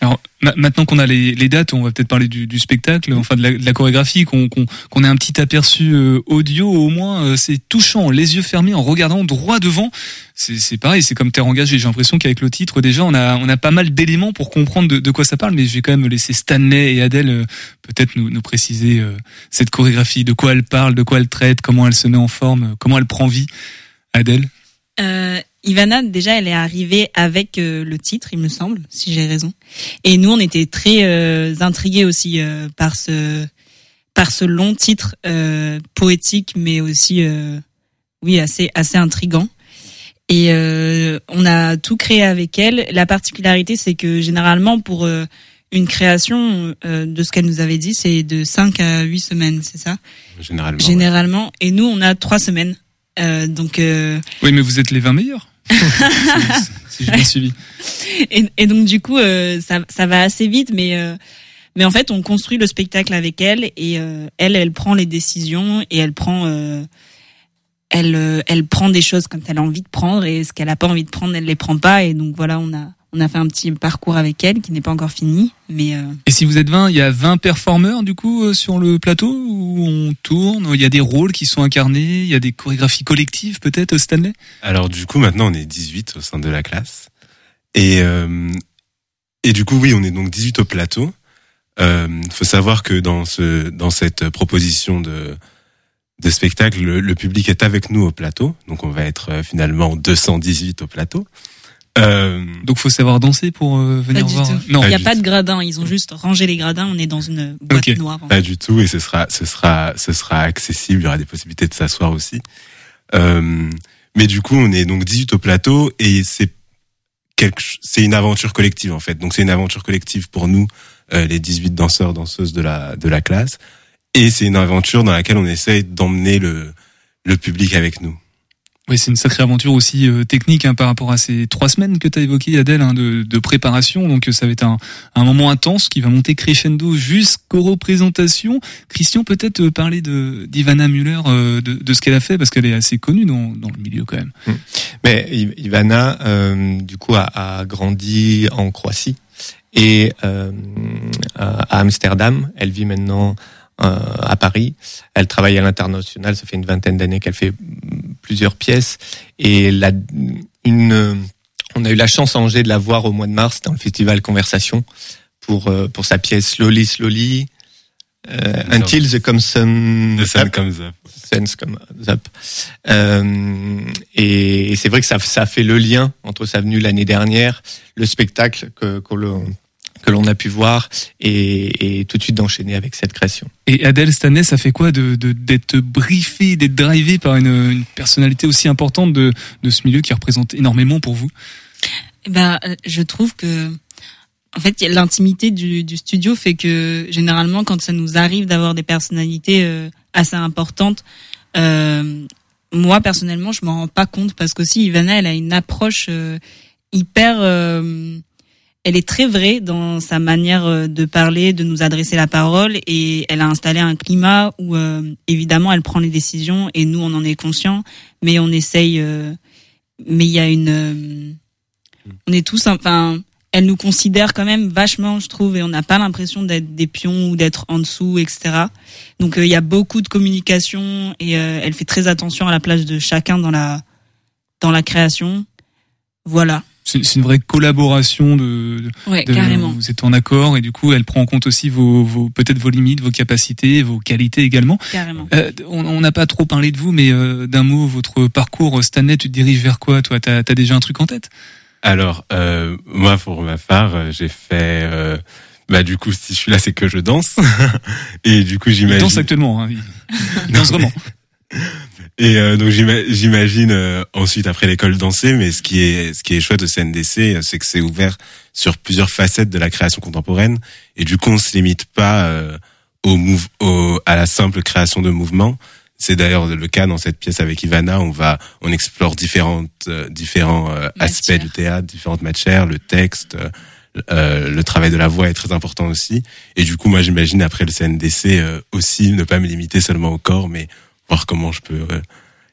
[SPEAKER 7] Alors ma- maintenant qu'on a les, dates, on va peut-être parler du, spectacle, enfin de la, chorégraphie, qu'on ait un petit aperçu euh, audio au moins. euh, c'est touchant, les yeux fermés en regardant droit devant. C'est pareil, c'est comme terre engagée. J'ai l'impression qu'avec le titre déjà, on a on a pas mal d'éléments pour comprendre de, quoi ça parle. Mais je vais quand même laisser Stanley et Adèle euh, peut-être nous, préciser cette chorégraphie, de quoi elle parle, de quoi elle traite, comment elle se met en forme, comment elle prend vie. Adèle?
[SPEAKER 14] Ivana, déjà, elle est arrivée avec euh, le titre, il me semble, si j'ai raison. Et nous, on était très euh, intrigués aussi euh, par ce par ce long titre euh, poétique, mais aussi, euh, oui, assez assez intrigant. Et euh, on a tout créé avec elle. La particularité, c'est que généralement, pour une création, euh, de ce qu'elle nous avait dit, c'est de 5 à 8 semaines, c'est ça?
[SPEAKER 15] Généralement.
[SPEAKER 14] Généralement. Et nous, on a 3 semaines. Euh, donc... Euh,
[SPEAKER 7] Oui, mais vous êtes les 20 meilleurs. si j'ai bien suivi.
[SPEAKER 14] et, et donc du coup euh, ça, ça va assez vite mais euh, mais en fait on construit le spectacle avec elle et euh, elle elle prend les décisions et elle prend euh, elle euh, elle prend des choses quand elle a envie de prendre et ce qu'elle a pas envie de prendre elle les prend pas et donc voilà on a on a fait un petit parcours avec elle qui n'est pas encore fini mais euh,
[SPEAKER 7] Et si vous êtes 20, il y a 20 performeurs du coup euh, sur le plateau où on tourne, il y a des rôles qui sont incarnés, il y a des chorégraphies collectives peut-être Stanley?
[SPEAKER 15] Alors du coup, maintenant, on est 18 au sein de la classe. Et, euh, et du coup, oui, on est donc 18 au plateau. Euh, faut savoir que dans, ce, dans cette proposition de, de spectacle, le, le public est avec nous au plateau. Donc on va être euh, finalement 218 au plateau. Euh,
[SPEAKER 7] Donc faut savoir danser pour euh,
[SPEAKER 14] pas
[SPEAKER 7] venir
[SPEAKER 14] du
[SPEAKER 7] voir.
[SPEAKER 14] tout.
[SPEAKER 7] Non,
[SPEAKER 14] il n'y a pas de gradins ils ont juste rangé les gradins on est dans une boîte noire
[SPEAKER 15] Pas du tout, et ce sera, ce sera, ce sera accessible. Il y aura des possibilités de s'asseoir aussi. Euh, mais du coup, on est donc 18 au plateau et c'est quelque, ch- c'est une aventure collective en fait. Donc c'est une aventure collective pour nous, euh, les 18 danseurs danseuses de la de la classe, et c'est une aventure dans laquelle on essaye d'emmener le le public avec nous.
[SPEAKER 7] Oui, c'est une sacrée aventure aussi euh, technique hein, par rapport à ces trois semaines que tu as évoquées, Adèle, hein, de, de préparation. Donc euh, ça va être un, un moment intense qui va monter crescendo jusqu'aux représentations. Christian, peut-être euh, parler d'Ivana Müller, euh, de, de ce qu'elle a fait, parce qu'elle est assez connue dans, dans le milieu quand même.
[SPEAKER 13] Mais I- Ivana, euh, du coup, a, a grandi en Croatie et euh, à Amsterdam. Elle vit maintenant à Paris. Elle travaille à l'international. Ça fait une vingtaine d'années qu'elle fait plusieurs pièces. Et la, une, on a eu la chance à Angers de la voir au mois de mars dans le festival Conversation pour euh, pour sa pièce Slowly Slowly. Euh, until the comes some
[SPEAKER 15] The sun
[SPEAKER 13] up.
[SPEAKER 15] comes up.
[SPEAKER 13] Sense comes up. Euh, et c'est vrai que ça, ça fait le lien entre sa venue l'année dernière, le spectacle que, que l'on que l'on a pu voir et, et tout de suite d'enchaîner avec cette création.
[SPEAKER 7] Et Adèle Stanley, ça fait quoi de de- d'être briefé, d'être drivé par une, une personnalité aussi importante de, de ce milieu qui représente énormément pour vous?
[SPEAKER 14] Eh ben, euh, je trouve que, en fait, l'intimité du, du studio fait que généralement, quand ça nous arrive d'avoir des personnalités euh, assez importantes, euh, moi personnellement, je m'en rends pas compte parce qu'aussi Ivana, elle a une approche euh, hyper, euh, elle est très vraie dans sa manière euh, de parler, de nous adresser la parole et elle a installé un climat où euh, évidemment elle prend les décisions et nous on en est conscient, mais on essaye. euh, mais il y a une euh, on est tous enfin elle nous considère quand même vachement je trouve et on n'a pas l'impression d'être des pions ou d'être en dessous etc donc euh, il y a beaucoup de communication et euh, elle fait très attention à la place de chacun dans la dans la création voilà
[SPEAKER 7] C'est c'est une vraie collaboration de,
[SPEAKER 14] Ouais,
[SPEAKER 7] de-
[SPEAKER 14] carrément.
[SPEAKER 7] Vous êtes en accord et du coup, elle prend en compte aussi vos, vos peut-être vos limites, vos capacités, vos qualités également.
[SPEAKER 14] Carrément.
[SPEAKER 7] Euh, on on n'a pas trop parlé de vous, mais euh, d'un mot, votre parcours, Stanley, tu te diriges vers quoi, toi? T'as as déjà un truc en tête?
[SPEAKER 15] Alors, euh, moi, pour ma part, euh, j'ai fait euh, bah du coup si je suis là c'est que je danse et du coup j'imagine
[SPEAKER 7] danse actuellement. Hein. Il il danse vraiment.
[SPEAKER 15] et euh, donc j'ima- j'imagine euh, ensuite après l'école danser mais ce qui est ce qui est chouette au CNDC c'est que c'est ouvert sur plusieurs facettes de la création contemporaine. Et du coup on se limite pas euh, au move au, à la simple création de mouvements. C'est d'ailleurs le cas dans cette pièce avec Ivana. On va on explore différentes euh, différents euh, aspects du théâtre différentes matières le texte euh, euh, le travail de la voix est très important aussi. Et du coup moi j'imagine après le CNDC euh, aussi ne pas me limiter seulement au corps mais voir comment je peux euh,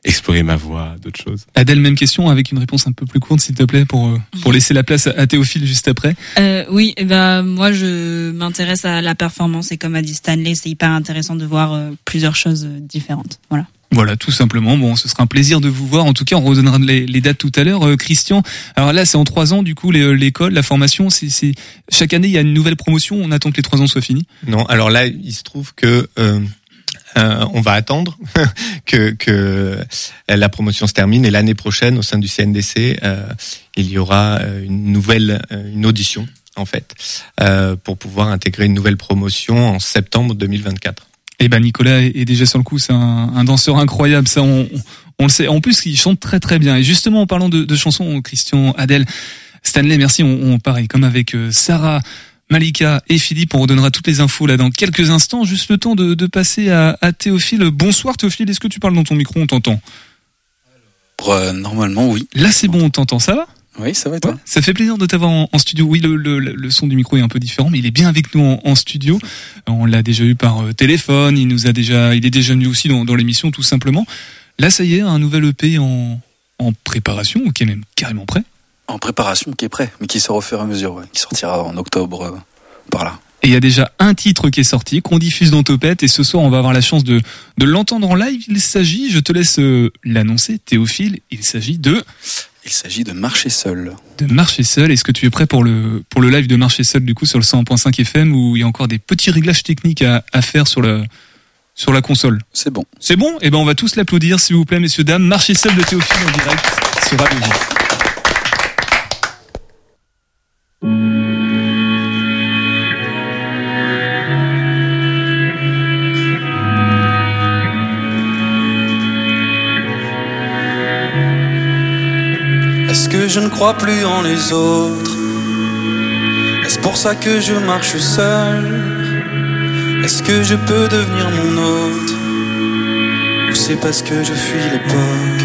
[SPEAKER 15] explorer ma voix d'autres choses
[SPEAKER 7] Adèle, même question avec une réponse un peu plus courte, s'il te plaît, pour euh, pour laisser la place à Théophile juste après.
[SPEAKER 14] Euh, oui, eh ben moi je m'intéresse à la performance et comme a dit Stanley, c'est hyper intéressant de voir euh, plusieurs choses différentes. Voilà.
[SPEAKER 7] Voilà, tout simplement. Bon, ce sera un plaisir de vous voir. En tout cas, on redonnera les, les dates tout à l'heure. Euh, Christian, alors là, c'est en trois ans, du coup, l'école, la formation, c'est c'est chaque année, il y a une nouvelle promotion. On attend que les trois ans soient finis.
[SPEAKER 13] Non, alors là, il se trouve que euh, on va attendre que, la promotion se termine et l'année prochaine, au sein du CNDC, euh, il y aura euh, une nouvelle, une audition en fait, pour pouvoir intégrer une nouvelle promotion en septembre 2024.
[SPEAKER 7] Eh ben, Nicolas est déjà sur le coup. C'est un, danseur incroyable. Ça, on, le sait. En plus, il chante très très bien. Et justement, en parlant de, chansons, Christian, Adèle, Stanley, merci. On, on pareil, comme avec Sarah. Malika et Philippe, on redonnera toutes les infos là dans quelques instants. Juste le temps de, de passer à, à Théophile. Bonsoir Théophile, est-ce que tu parles dans ton micro On t'entend.
[SPEAKER 16] Euh, normalement, oui.
[SPEAKER 7] Là, c'est bon, on t'entend. Ça va
[SPEAKER 16] Oui, ça va et toi
[SPEAKER 7] Ça fait plaisir de t'avoir en, en studio. Oui, le, le, le son du micro est un peu différent, mais il est bien avec nous en, en studio. On l'a déjà eu par euh, téléphone. Il nous a déjà, il est déjà venu aussi dans, dans l'émission, tout simplement. Là, ça y est, un nouvel EP en, en préparation, ou qui est même carrément prêt.
[SPEAKER 16] En préparation, qui est prêt, mais qui sort au fur et à mesure, ouais, qui sortira en octobre, euh, par là.
[SPEAKER 7] Et il y a déjà un titre qui est sorti, qu'on diffuse dans Topette, et ce soir, on va avoir la chance de, de l'entendre en live. Il s'agit, je te laisse euh, l'annoncer, Théophile, il s'agit de...
[SPEAKER 16] Il s'agit de Marcher Seul.
[SPEAKER 7] De Marcher Seul. Est-ce que tu es prêt pour le, pour le live de Marcher Seul, du coup, sur le 100.5 FM, où il y a encore des petits réglages techniques à, à faire sur la, sur la console?
[SPEAKER 16] C'est bon.
[SPEAKER 7] C'est bon? Eh ben, on va tous l'applaudir, s'il vous plaît, messieurs, dames. Marcher Seul de Théophile en direct sur Radio
[SPEAKER 16] Est-ce que je ne crois plus en les autres? Est-ce pour ça que je marche seul? Est-ce que je peux devenir mon hôte Ou c'est parce que je fuis l'époque?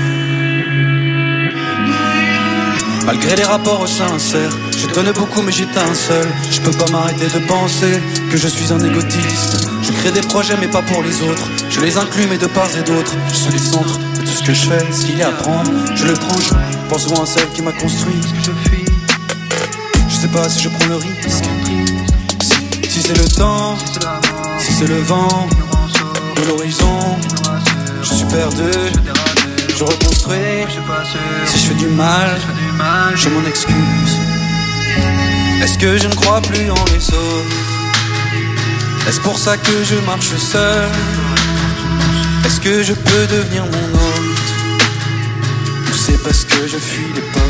[SPEAKER 16] Malgré les rapports sincères, je donne beaucoup mais j'éteins seul. Je peux pas m'arrêter de penser que je suis un égotiste. Je crée des projets mais pas pour les autres. Je les inclus mais de part et d'autre. Je suis le centre de tout ce que je fais. S'il y a à prendre, je le prends. Je pense souvent à celle qui m'a construit. Je sais pas si je prends le risque. Si, si c'est le temps, si c'est le vent de l'horizon, je suis perdu. Je reconstruis. Si je fais du mal, je m'en excuse. Est-ce que je ne crois plus en les autres? Est-ce pour ça que je marche seul? Est-ce que je peux devenir mon hôte? Ou c'est parce que je fuis les potes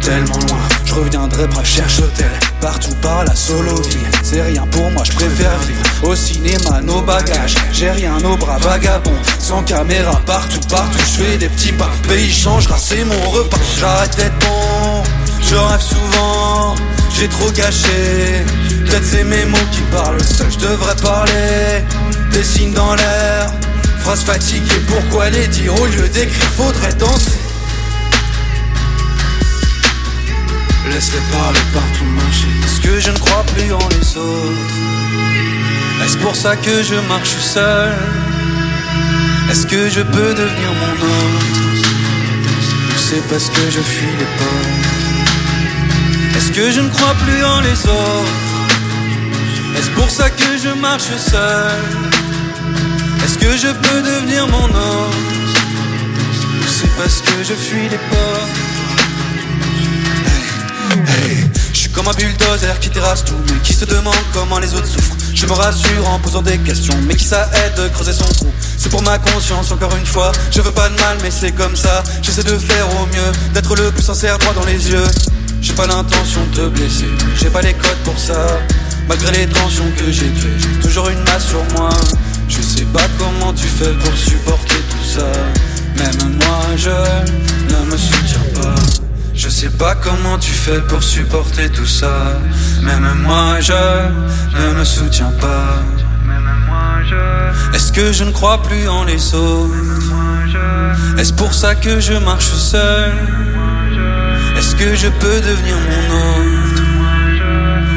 [SPEAKER 16] Tellement loin, je reviendrai pas chercher tel Partout par la solo vie C'est rien pour moi, je préfère vivre Au cinéma, nos bagages. J'ai rien aux bras vagabonds Sans caméra, partout, partout Je fais des petits pas, le pays changera C'est mon repas, j'arrête d'être bon Je rêve souvent J'ai trop gâché. Peut-être c'est mes mots qui parlent Seul je devrais parler. Des signes dans l'air Phrase fatiguée, pourquoi les dire? Au lieu d'écrire, faudrait danser Laisse-les parler partout marcher. Est-ce que je ne crois plus en les autres. Est-ce pour ça que je marche seul? Est-ce que je peux devenir mon autre? Ou c'est parce que je fuis les portes. Est-ce que je ne crois plus en les autres? Est-ce pour ça que je marche seul? Est-ce que je peux devenir mon autre? Ou c'est parce que je fuis les portes Je suis comme un bulldozer qui terrasse tout, mais qui se demande comment les autres souffrent. Je me rassure en posant des questions, mais qui ça aide de creuser son trou. C'est pour ma conscience, encore une fois. Je veux pas de mal, mais c'est comme ça. J'essaie de faire au mieux, d'être le plus sincère droit dans les yeux. J'ai pas l'intention de te blesser, j'ai pas les codes pour ça. Malgré les tensions que j'ai créées, j'ai toujours une masse sur moi. Je sais pas comment tu fais pour supporter tout ça. Même moi, je ne me soutiens pas. Je sais pas comment tu fais pour supporter tout ça. Même moi, je ne me soutiens pas. Est-ce que je ne crois plus en les autres? Est-ce pour ça que je marche seul? Est-ce que je peux devenir mon autre?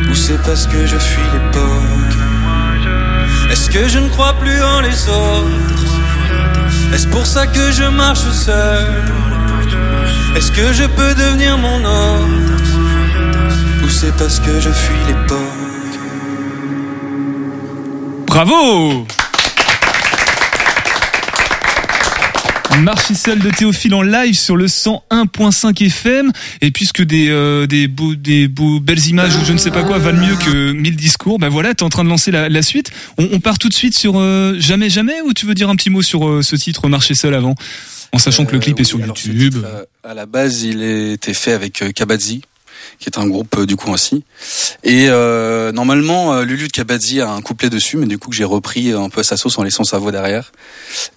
[SPEAKER 16] Ou c'est parce que je fuis l'époque Est-ce que je ne crois plus en les autres? Est-ce pour ça que je marche seul? Est-ce que je peux devenir mon autre Ou c'est parce que je fuis l'époque
[SPEAKER 7] Bravo! Marchisel de Théophile en live sur le 101.5 FM et puisque des euh, belles images ou je ne sais pas quoi valent mieux que mille discours ben voilà t'es en train de lancer la, suite. On, part tout de suite sur euh, jamais jamais ou tu veux dire un petit mot sur euh, ce titre Marchisel avant? En sachant que le clip est sur YouTube
[SPEAKER 17] Euh, à la base, il a été fait avec euh, Kabadzi, qui est un groupe euh, du coup aussi. Et euh, normalement, euh, Lulu de Kabadzi a un couplet dessus, mais du coup que j'ai repris un peu à sa sauce en laissant sa voix derrière.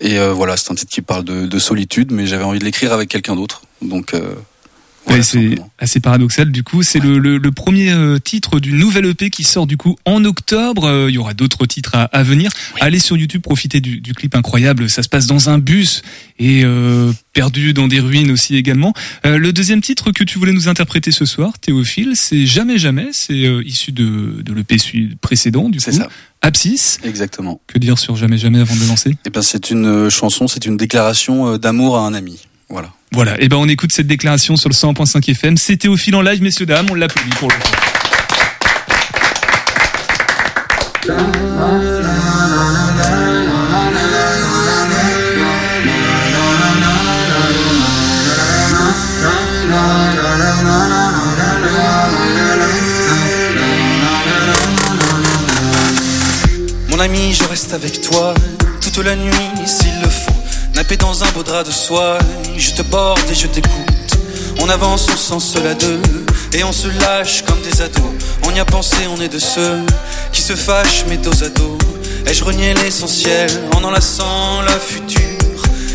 [SPEAKER 17] Et euh, voilà, c'est un titre qui parle de, de solitude, mais j'avais envie de l'écrire avec quelqu'un d'autre. Donc
[SPEAKER 7] Ouais, c'est assez paradoxal du coup. C'est le, le, le premier euh, titre du nouvel EP qui sort du coup en octobre. Euh, Il y aura d'autres titres à, à venir. Allez sur YouTube, profitez du, du clip incroyable. Ça se passe dans un bus et euh, perdu dans des ruines aussi également. Euh, le deuxième titre que tu voulais nous interpréter ce soir, Théophile, c'est Jamais Jamais. C'est euh, issu de, de l'EP précédent du coup.
[SPEAKER 17] ça.
[SPEAKER 7] Abscisse.
[SPEAKER 17] exactement.
[SPEAKER 7] Que dire sur Jamais Jamais avant de le lancer?
[SPEAKER 17] Et ben c'est une chanson, c'est une déclaration d'amour à un ami. Voilà.
[SPEAKER 7] Voilà, et ben on écoute cette déclaration sur le 100.5 FM. C'est Théophile en live, messieurs dames, on l'applaudit pour le.
[SPEAKER 16] Mon ami, je reste avec toi toute la nuit s'il le faut. Nappé dans un beau drap de soie, je te borde et je t'écoute. On avance, on sent seul à deux, et on se lâche comme des ados. On y a pensé, on est de ceux qui se fâchent, mais dos à dos. Ai-je renié l'essentiel en enlaçant la future?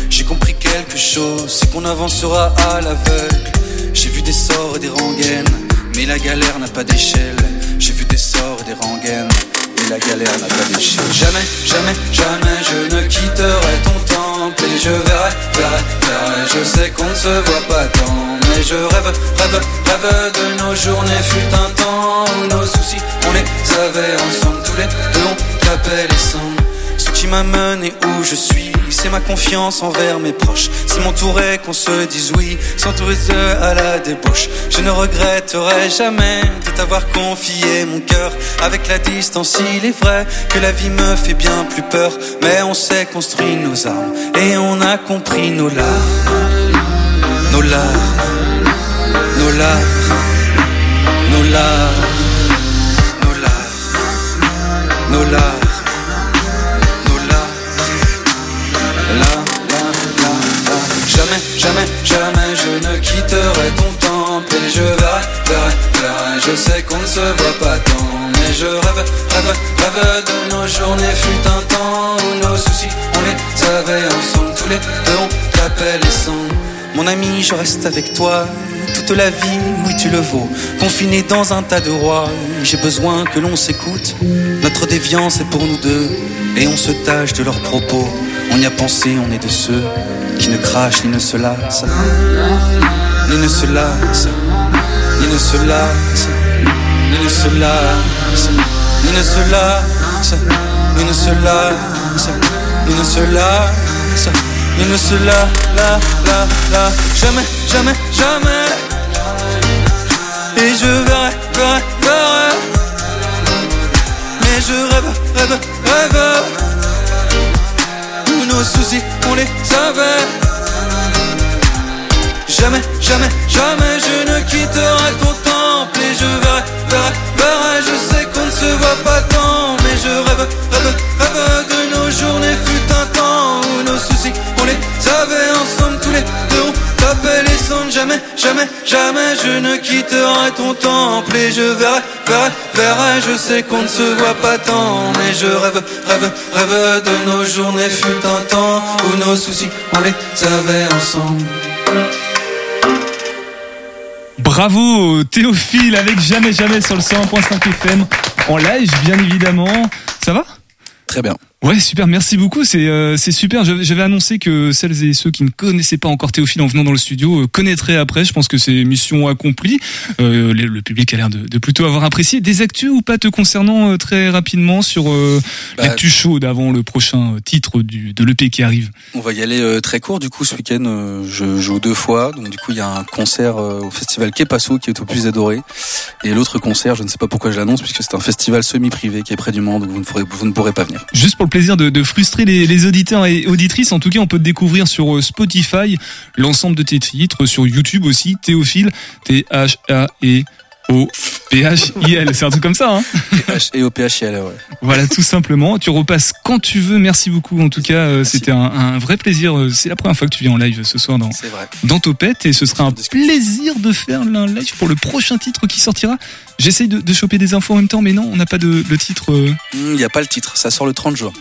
[SPEAKER 16] J'ai compris quelque chose, c'est qu'on avancera à l'aveugle. J'ai vu des sorts et des rengaines, mais la galère n'a pas d'échelle. J'ai vu des sorts et des rengaines, mais la galère n'a pas d'échelle. Jamais, jamais, jamais je ne quitterai ton temple et je verrai, verrai, verrai. Je sais qu'on ne se voit pas tant, mais je rêve, rêve, rêve de nos journées. Fut un temps où nos soucis, on les avait ensemble. Tous les deux, on tapait les cendres. Ce qui m'amène et où je suis, c'est ma confiance envers mes proches. C'est m'entourer qu'on se dise oui, s'autoriser à la débauche. Je ne regretterai jamais de t'avoir confié mon cœur. Avec la distance, il est vrai que la vie me fait bien plus peur. Mais on s'est construit nos armes et on a compris nos larmes. Nos larmes, nos larmes, nos larmes, nos larmes, nos larmes. Je verrai, verrai, verrai Je sais qu'on ne se voit pas tant Mais je rêve, rêve, rêve de nos journées. Fut un temps où nos soucis On les avait ensemble. Tous les deux on tapait les cendres Mon ami je reste avec toi. Toute la vie, oui tu le vaux. Confiné dans un tas de rois J'ai besoin que l'on s'écoute. Notre déviance est pour nous deux Et on se tâche de leurs propos. On y a pensé, on est de ceux Qui ne crachent ni ne se lassent. Ni ne se lassent Ni ne se lassent Ni ne se lassent Ni ne se lassent Ni ne se lassent Ni ne se lassent Ni ne se la, Jamais, jamais, jamais. Et je verrai, verrai, verrai. Mais je rêve, rêve, rêve. Où nos soucis, on les savait Jamais, jamais, jamais je ne quitterai ton temple Et je verrai, verrai, verrai Je sais qu'on ne se voit pas tant Mais je rêve, rêve, rêve de nos journées Fut un temps où nos soucis, on les avait ensemble Tous les deux on tapait les cendres Jamais, jamais, jamais je ne quitterai ton temple et je verrai, verrai, verrai. Je sais qu'on ne se voit pas tant, mais je rêve, rêve, rêve de nos journées fut un temps où nos soucis on les avait ensemble.
[SPEAKER 7] Bravo Théophile avec Jamais Jamais sur le 101.5 FM en live bien évidemment. Ça va?
[SPEAKER 17] Très bien.
[SPEAKER 7] Ouais, super, merci beaucoup. C'est euh, c'est super. J'avais annoncé que celles et ceux qui ne connaissaient pas encore Théophile en venant dans le studio euh, connaîtraient après. Je pense que c'est mission accomplie. Euh, le, le public a l'air de, de plutôt avoir apprécié. Des actus ou pas te concernant euh, très rapidement sur euh,
[SPEAKER 17] Bah,
[SPEAKER 7] l'actu chaude avant le prochain titre du, de l'EP qui arrive?
[SPEAKER 17] On va y aller très court. Du coup, ce week-end, je joue deux fois. Donc, du coup, il y a un concert au festival Kepasso qui est au plus adoré. Et l'autre concert, je ne sais pas pourquoi je l'annonce, puisque c'est un festival semi-privé qui est près du Mans, donc vous ne, pourrez, vous ne pourrez pas venir.
[SPEAKER 7] Juste pour le plaisir de, frustrer les, auditeurs et auditrices, en tout cas, on peut découvrir sur euh, Spotify, l'ensemble de tes titres, sur YouTube aussi, Théophile, T-H-A-E. O P H I L, c'est un truc comme ça, hein
[SPEAKER 17] Et au PHL, ouais.
[SPEAKER 7] Voilà, tout simplement. Tu repasses quand tu veux. Merci beaucoup. En tout cas, euh, c'était un, un vrai plaisir. Euh, C'est la première fois que tu viens en live ce soir dans, dans Topette et ce sera un plaisir de faire un live pour le prochain titre qui sortira. J'essaye de, de choper des infos en même temps, mais non, on n'a pas de le titre. euh.
[SPEAKER 17] Hmm, Il n'y a pas le titre, ça sort le 30 juin.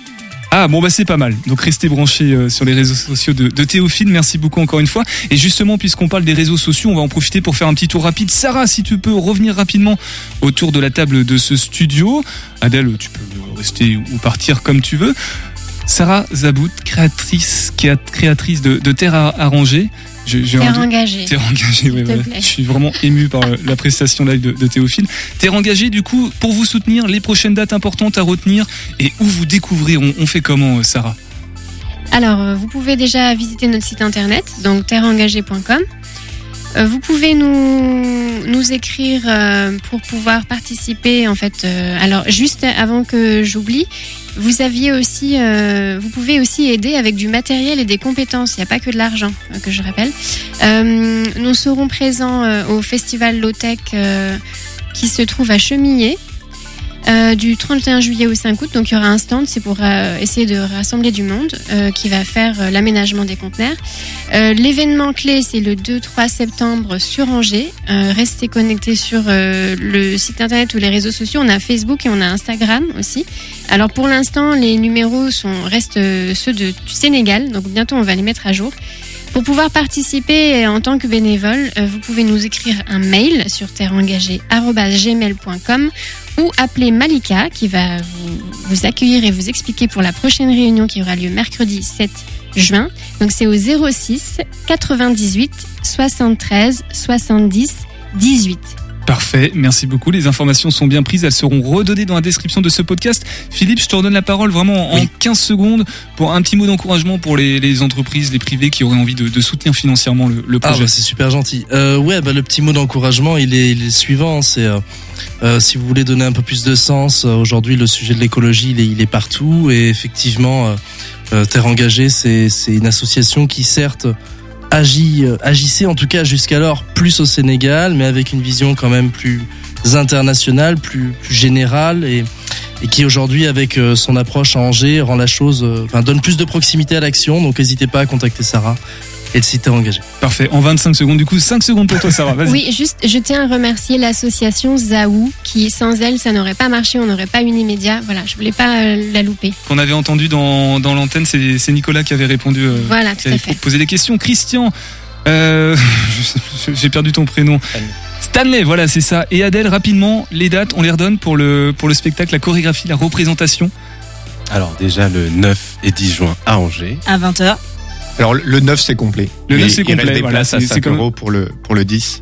[SPEAKER 7] Ah bon bah c'est pas mal. Donc restez branchés euh, sur les réseaux sociaux de, Théophile. Merci beaucoup encore une fois. Et justement puisqu'on parle des réseaux sociaux, on va en profiter pour faire un petit tour rapide. Sarah, si tu peux revenir rapidement autour de la table de ce studio. Adèle, tu peux rester ou partir comme tu veux. Sarah Zabout, créatrice, créa- créatrice de, Terre à arranger. Je- j'ai
[SPEAKER 2] Terre
[SPEAKER 7] un doute.
[SPEAKER 2] engagée.
[SPEAKER 7] Terre engagée, oui,
[SPEAKER 2] S'il te
[SPEAKER 7] voilà.
[SPEAKER 2] plaît.
[SPEAKER 7] Je suis vraiment ému par euh, la prestation live de, de Théophile. Terre engagée, du coup, pour vous soutenir, les prochaines dates importantes à retenir et où vous découvrir. On, on fait comment, euh, Sarah?
[SPEAKER 2] Alors, euh, vous pouvez déjà visiter notre site internet, donc terreengagée.com. Euh, Vous pouvez nous, nous écrire pour pouvoir participer. En fait, alors juste avant que j'oublie, vous aviez aussi, euh, vous pouvez aussi aider avec du matériel et des compétences. Il n'y a pas que de l'argent, euh, que je rappelle. Euh, nous serons présents euh, au festival Lotech euh, qui se trouve à Chemillé. Euh, du 31 juillet au 5 août, donc il y aura un stand, c'est pour euh, essayer de rassembler du monde euh, qui va faire l'aménagement des conteneurs. L'événement clé, c'est le 2-3 septembre sur Angers. Restez connectés sur le site internet ou les réseaux sociaux. On a Facebook et on a Instagram aussi. Alors pour l'instant, les numéros sont, restent ceux de, du Sénégal, donc bientôt on va les mettre à jour. Pour pouvoir participer en tant que bénévole, vous pouvez nous écrire un mail sur terreengagée.gmail.com ou appeler Malika qui va vous accueillir et vous expliquer pour la prochaine réunion qui aura lieu mercredi 7 juin. Donc c'est au 06 98 73 70 18.
[SPEAKER 7] Parfait, merci beaucoup. Les informations sont bien prises, elles seront redonnées dans la description de ce podcast. Philippe, je te redonne la parole vraiment en 15 secondes pour un petit mot d'encouragement pour les, les entreprises, les privés qui auraient envie de, de soutenir financièrement le, le
[SPEAKER 10] Ah
[SPEAKER 7] projet.
[SPEAKER 10] bah, c'est super gentil. Euh, ouais, bah, le petit mot d'encouragement, il est, il est le suivant. C'est euh, euh, si vous voulez donner un peu plus de sens. euh, Aujourd'hui, le sujet de l'écologie, il est, il est partout. Et effectivement, euh, euh, Terre engagée, c'est c'est une association qui certes agit, euh, agissait en tout cas jusqu'alors plus au Sénégal, mais avec une vision quand même plus internationale, plus, plus générale et et qui aujourd'hui avec euh, son approche à Angers rend la chose, euh, enfin donne plus de proximité à l'action. Donc n'hésitez pas à contacter Sarah et le site est engagé.
[SPEAKER 7] Parfait, en 25 secondes du coup, 5 secondes pour toi Sarah, vas-y.
[SPEAKER 2] Oui, juste, je tiens à remercier l'association Zaou qui, sans elle, ça n'aurait pas marché, on n'aurait pas Unimédia. Voilà, je voulais pas euh, la louper.
[SPEAKER 7] Qu'on avait entendu dans, dans l'antenne, c'est c'est Nicolas qui avait répondu, euh,
[SPEAKER 2] Voilà,
[SPEAKER 7] qui
[SPEAKER 2] tout à
[SPEAKER 7] avait
[SPEAKER 2] fait.
[SPEAKER 7] posé des questions. Christian, euh, j'ai perdu ton prénom. Stanley, voilà, c'est ça. Et Adèle, rapidement, les dates, on les redonne pour le, pour le spectacle, la chorégraphie, la représentation.
[SPEAKER 15] Alors déjà le 9 et 10 juin à Angers.
[SPEAKER 14] À 20h.
[SPEAKER 13] Alors le 9 c'est complet.
[SPEAKER 7] Le
[SPEAKER 13] Mais
[SPEAKER 7] 9, c'est
[SPEAKER 13] il reste
[SPEAKER 7] complet,
[SPEAKER 13] des
[SPEAKER 7] voilà,
[SPEAKER 13] places à
[SPEAKER 7] c'est- c'est
[SPEAKER 13] 5
[SPEAKER 7] comme-
[SPEAKER 13] euros pour le, pour le 10.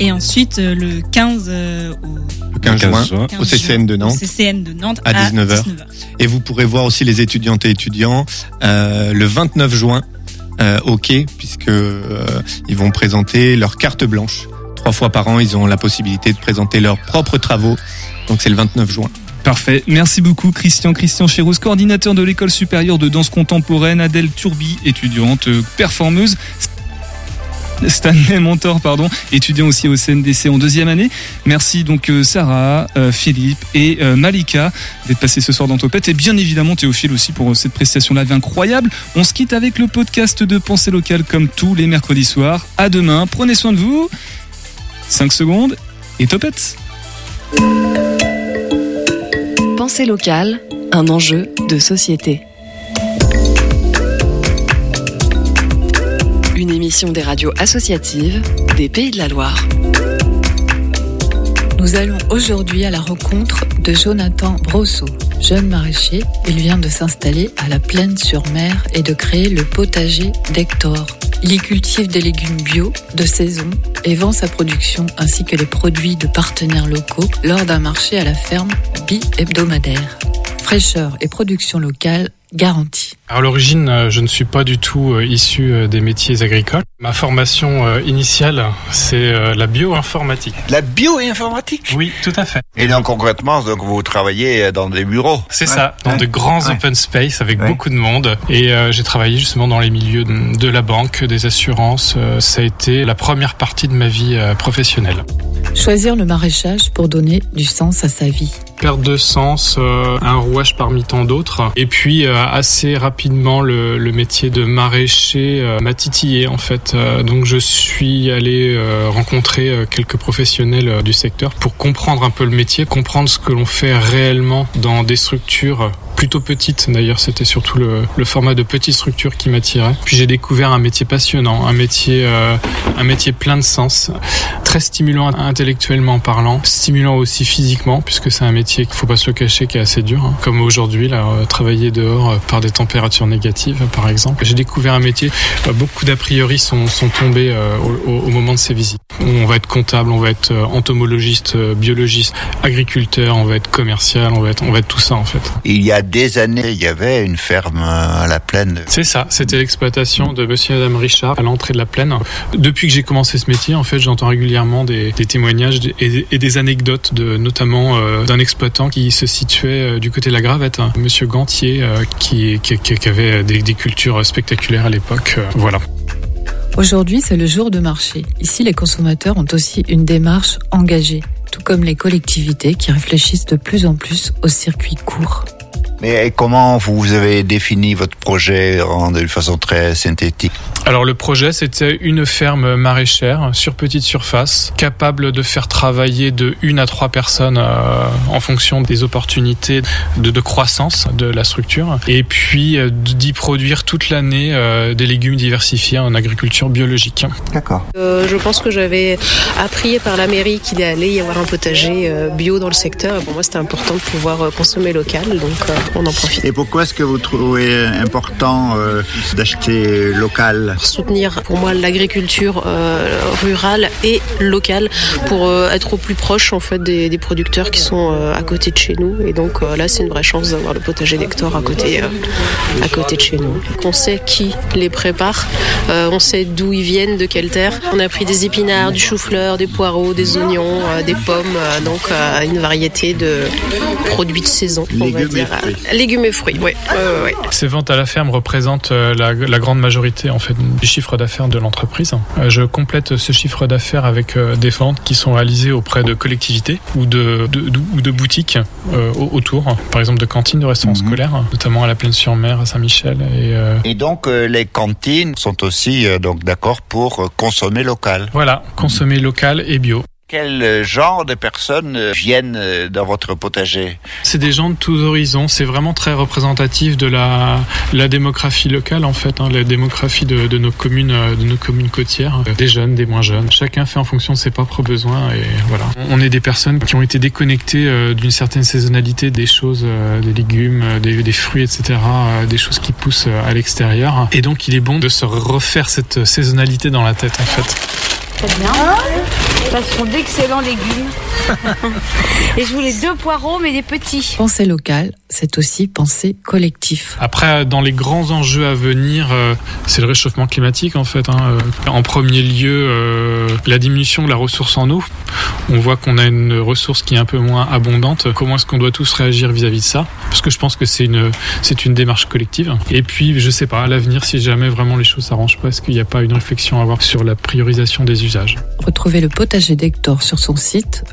[SPEAKER 14] Et ensuite, euh, le 15, euh, au,
[SPEAKER 13] Le 15,
[SPEAKER 15] 15
[SPEAKER 13] juin,
[SPEAKER 15] juin.
[SPEAKER 13] au CCN de
[SPEAKER 14] au
[SPEAKER 13] Nantes.
[SPEAKER 14] CCN de Nantes
[SPEAKER 13] à 19h. Et vous pourrez voir aussi les étudiantes et étudiants euh, le 29 juin euh, au quai, puisque euh, ils vont présenter leur carte blanche. Trois fois par an, ils ont la possibilité de présenter leurs propres travaux. Donc c'est le 29 juin.
[SPEAKER 7] Parfait. Merci beaucoup, Christian. Christian Chérouz, coordinateur de l'école supérieure de danse contemporaine. Adèle Turbi, étudiante euh, performeuse. Stanley Mentor, pardon, étudiant aussi au CNDC en deuxième année. Merci donc euh, Sarah, euh, Philippe et Malika d'être passés ce soir dans Topette et bien évidemment Théophile aussi pour cette prestation live incroyable. On se quitte avec le podcast de Pensée locale comme tous les mercredis soirs. À demain, prenez soin de vous 5 secondes et topette.
[SPEAKER 18] Locale, un enjeu de société. Une émission des radios associatives des Pays de la Loire.
[SPEAKER 19] Nous allons aujourd'hui à la rencontre de Jonathan Brosseau. Jeune maraîcher, il vient de s'installer à la Plaine-sur-Mer et de créer le potager d'Hector. Il y cultive des légumes bio, de saison, et vend sa production ainsi que les produits de partenaires locaux lors d'un marché à la ferme bi-hebdomadaire. Fraîcheur et production locale garantie.
[SPEAKER 20] À l'origine, euh, je ne suis pas du tout euh, issu euh, des métiers agricoles. Ma formation initiale, c'est la bioinformatique.
[SPEAKER 21] La bioinformatique?
[SPEAKER 20] Oui, tout à fait.
[SPEAKER 21] Et donc concrètement, donc vous travaillez dans des bureaux
[SPEAKER 20] C'est ça, dans de grands open space avec beaucoup de monde. Et j'ai travaillé justement dans les milieux de la banque, des assurances. ça a été la première partie de ma vie professionnelle.
[SPEAKER 19] Choisir le maraîchage pour donner du sens à sa vie.
[SPEAKER 20] Perte de sens, un rouage parmi tant d'autres. Et puis assez rapidement, le, le métier de maraîcher m'a titillé en fait. Donc je suis allé rencontrer quelques professionnels du secteur pour comprendre un peu le métier, comprendre ce que l'on fait réellement dans des structures plutôt petites. D'ailleurs, c'était surtout le, format de petite structure qui m'attirait. Puis j'ai découvert un métier passionnant, un métier, euh, un métier plein de sens, très stimulant intellectuellement parlant, stimulant aussi physiquement, puisque c'est un métier qu'il faut pas se le cacher, qui est assez dur, hein. comme aujourd'hui, euh, travailler dehors euh, par des températures négatives, par exemple. J'ai découvert un métier. beaucoup d'a priori sont, sont tombés au, au, moment de ces visites. On va être comptable, on va être entomologiste, biologiste, agriculteur, on va être commercial, on va être, on va être tout ça en fait.
[SPEAKER 21] Il y a des années, il y avait une ferme à la plaine.
[SPEAKER 20] C'est ça, c'était l'exploitation de monsieur et madame Richard à l'entrée de la plaine. Depuis que j'ai commencé ce métier, en fait, j'entends régulièrement des, des témoignages et, et, des anecdotes de notamment euh, d'un exploitant qui se situait euh, du côté de la Gravette, hein, monsieur Gantier, euh, qui, qui, qui, avait des, des cultures spectaculaires à l'époque. voilà.
[SPEAKER 19] Aujourd'hui, c'est le jour de marché. Ici, les consommateurs ont aussi une démarche engagée, tout comme les collectivités qui réfléchissent de plus en plus aux circuits courts.
[SPEAKER 21] Mais comment vous avez défini votre projet de façon très synthétique?
[SPEAKER 20] Alors le projet, c'était une ferme maraîchère sur petite surface, capable de faire travailler de une à trois personnes euh, en fonction des opportunités de, de, croissance de la structure, et puis euh, d'y produire toute l'année euh, des légumes diversifiés en agriculture biologique.
[SPEAKER 21] D'accord.
[SPEAKER 22] je pense que j'avais appris par la mairie qu'il allait y avoir un potager bio dans le secteur. Pour moi, c'était important de pouvoir consommer local, donc on en profite.
[SPEAKER 21] Et pourquoi est-ce que vous trouvez important euh, d'acheter local?
[SPEAKER 22] Soutenir pour moi l'agriculture euh, rurale et locale pour euh, être au plus proche en fait des, des producteurs qui sont euh, à côté de chez nous. Et donc euh, là, c'est une vraie chance d'avoir le potager d'Hector à côté, à côté de chez nous. On sait qui les prépare, on sait d'où ils viennent, de quelle terre. On a pris des épinards, du chou-fleur, des poireaux, des oignons, des pommes, donc une variété de produits de saison. On
[SPEAKER 21] Légumes
[SPEAKER 22] va dire.
[SPEAKER 21] et fruits.
[SPEAKER 22] Légumes et fruits, oui. Ouais, ouais.
[SPEAKER 20] Ces ventes à la ferme représentent la, la grande majorité en fait du chiffre d'affaires de l'entreprise. Je complète ce chiffre d'affaires avec des ventes qui sont réalisées auprès de collectivités ou de, de, de, ou de boutiques euh, autour, par exemple de cantines de restaurants
[SPEAKER 21] Mhm.
[SPEAKER 20] scolaires, notamment à la Plaine-sur-Mer, à Saint-Michel. Et, euh,
[SPEAKER 21] Et donc euh, les cantines sont aussi euh, donc d'accord pour euh, consommer local.
[SPEAKER 20] voilà, consommer local et bio.
[SPEAKER 21] Quel euh, genre de personnes euh, viennent euh, dans votre potager?
[SPEAKER 20] C'est des gens de tous horizons. C'est vraiment très représentatif de la, la démographie locale en fait, hein, la démographie de, de nos communes, de nos communes côtières, des jeunes, des moins jeunes. Chacun fait en fonction de ses propres besoins et voilà. On est des personnes qui ont été déconnectées d'une certaine saisonnalité des choses, des légumes, des, des fruits, etc., des choses qui poussent à l'extérieur. Et donc, il est bon de se refaire cette saisonnalité dans la tête en fait.
[SPEAKER 23] Très bien. Ça sont d'excellents légumes. Et je voulais deux poireaux, mais des petits.
[SPEAKER 19] Penser local, c'est aussi penser collectif.
[SPEAKER 20] Après, dans les grands enjeux à venir, euh, c'est le réchauffement climatique en fait. Hein. Euh, En premier lieu, euh, la diminution de la ressource en eau. On voit qu'on a une ressource qui est un peu moins abondante. Comment est-ce qu'on doit tous réagir vis-à-vis de ça? Parce que je pense que c'est une c'est une démarche collective. Et puis, je sais pas, à l'avenir, si jamais vraiment les choses s'arrangent pas, est-ce qu'il n'y a pas une réflexion à avoir sur la priorisation des usages?
[SPEAKER 19] Retrouvez le potager d'Hector sur son site,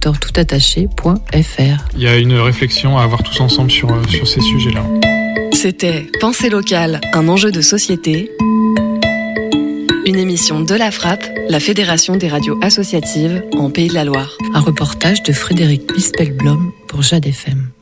[SPEAKER 19] toutattaché.fr.
[SPEAKER 20] Il y a une réflexion à avoir tous ensemble sur euh, sur ces sujets-là.
[SPEAKER 18] C'était Pensée locale, un enjeu de société.
[SPEAKER 12] Une émission de la Frappe, la Fédération des radios associatives en Pays de la Loire.
[SPEAKER 19] Un reportage de Frédéric Bispelblom pour Jade FM.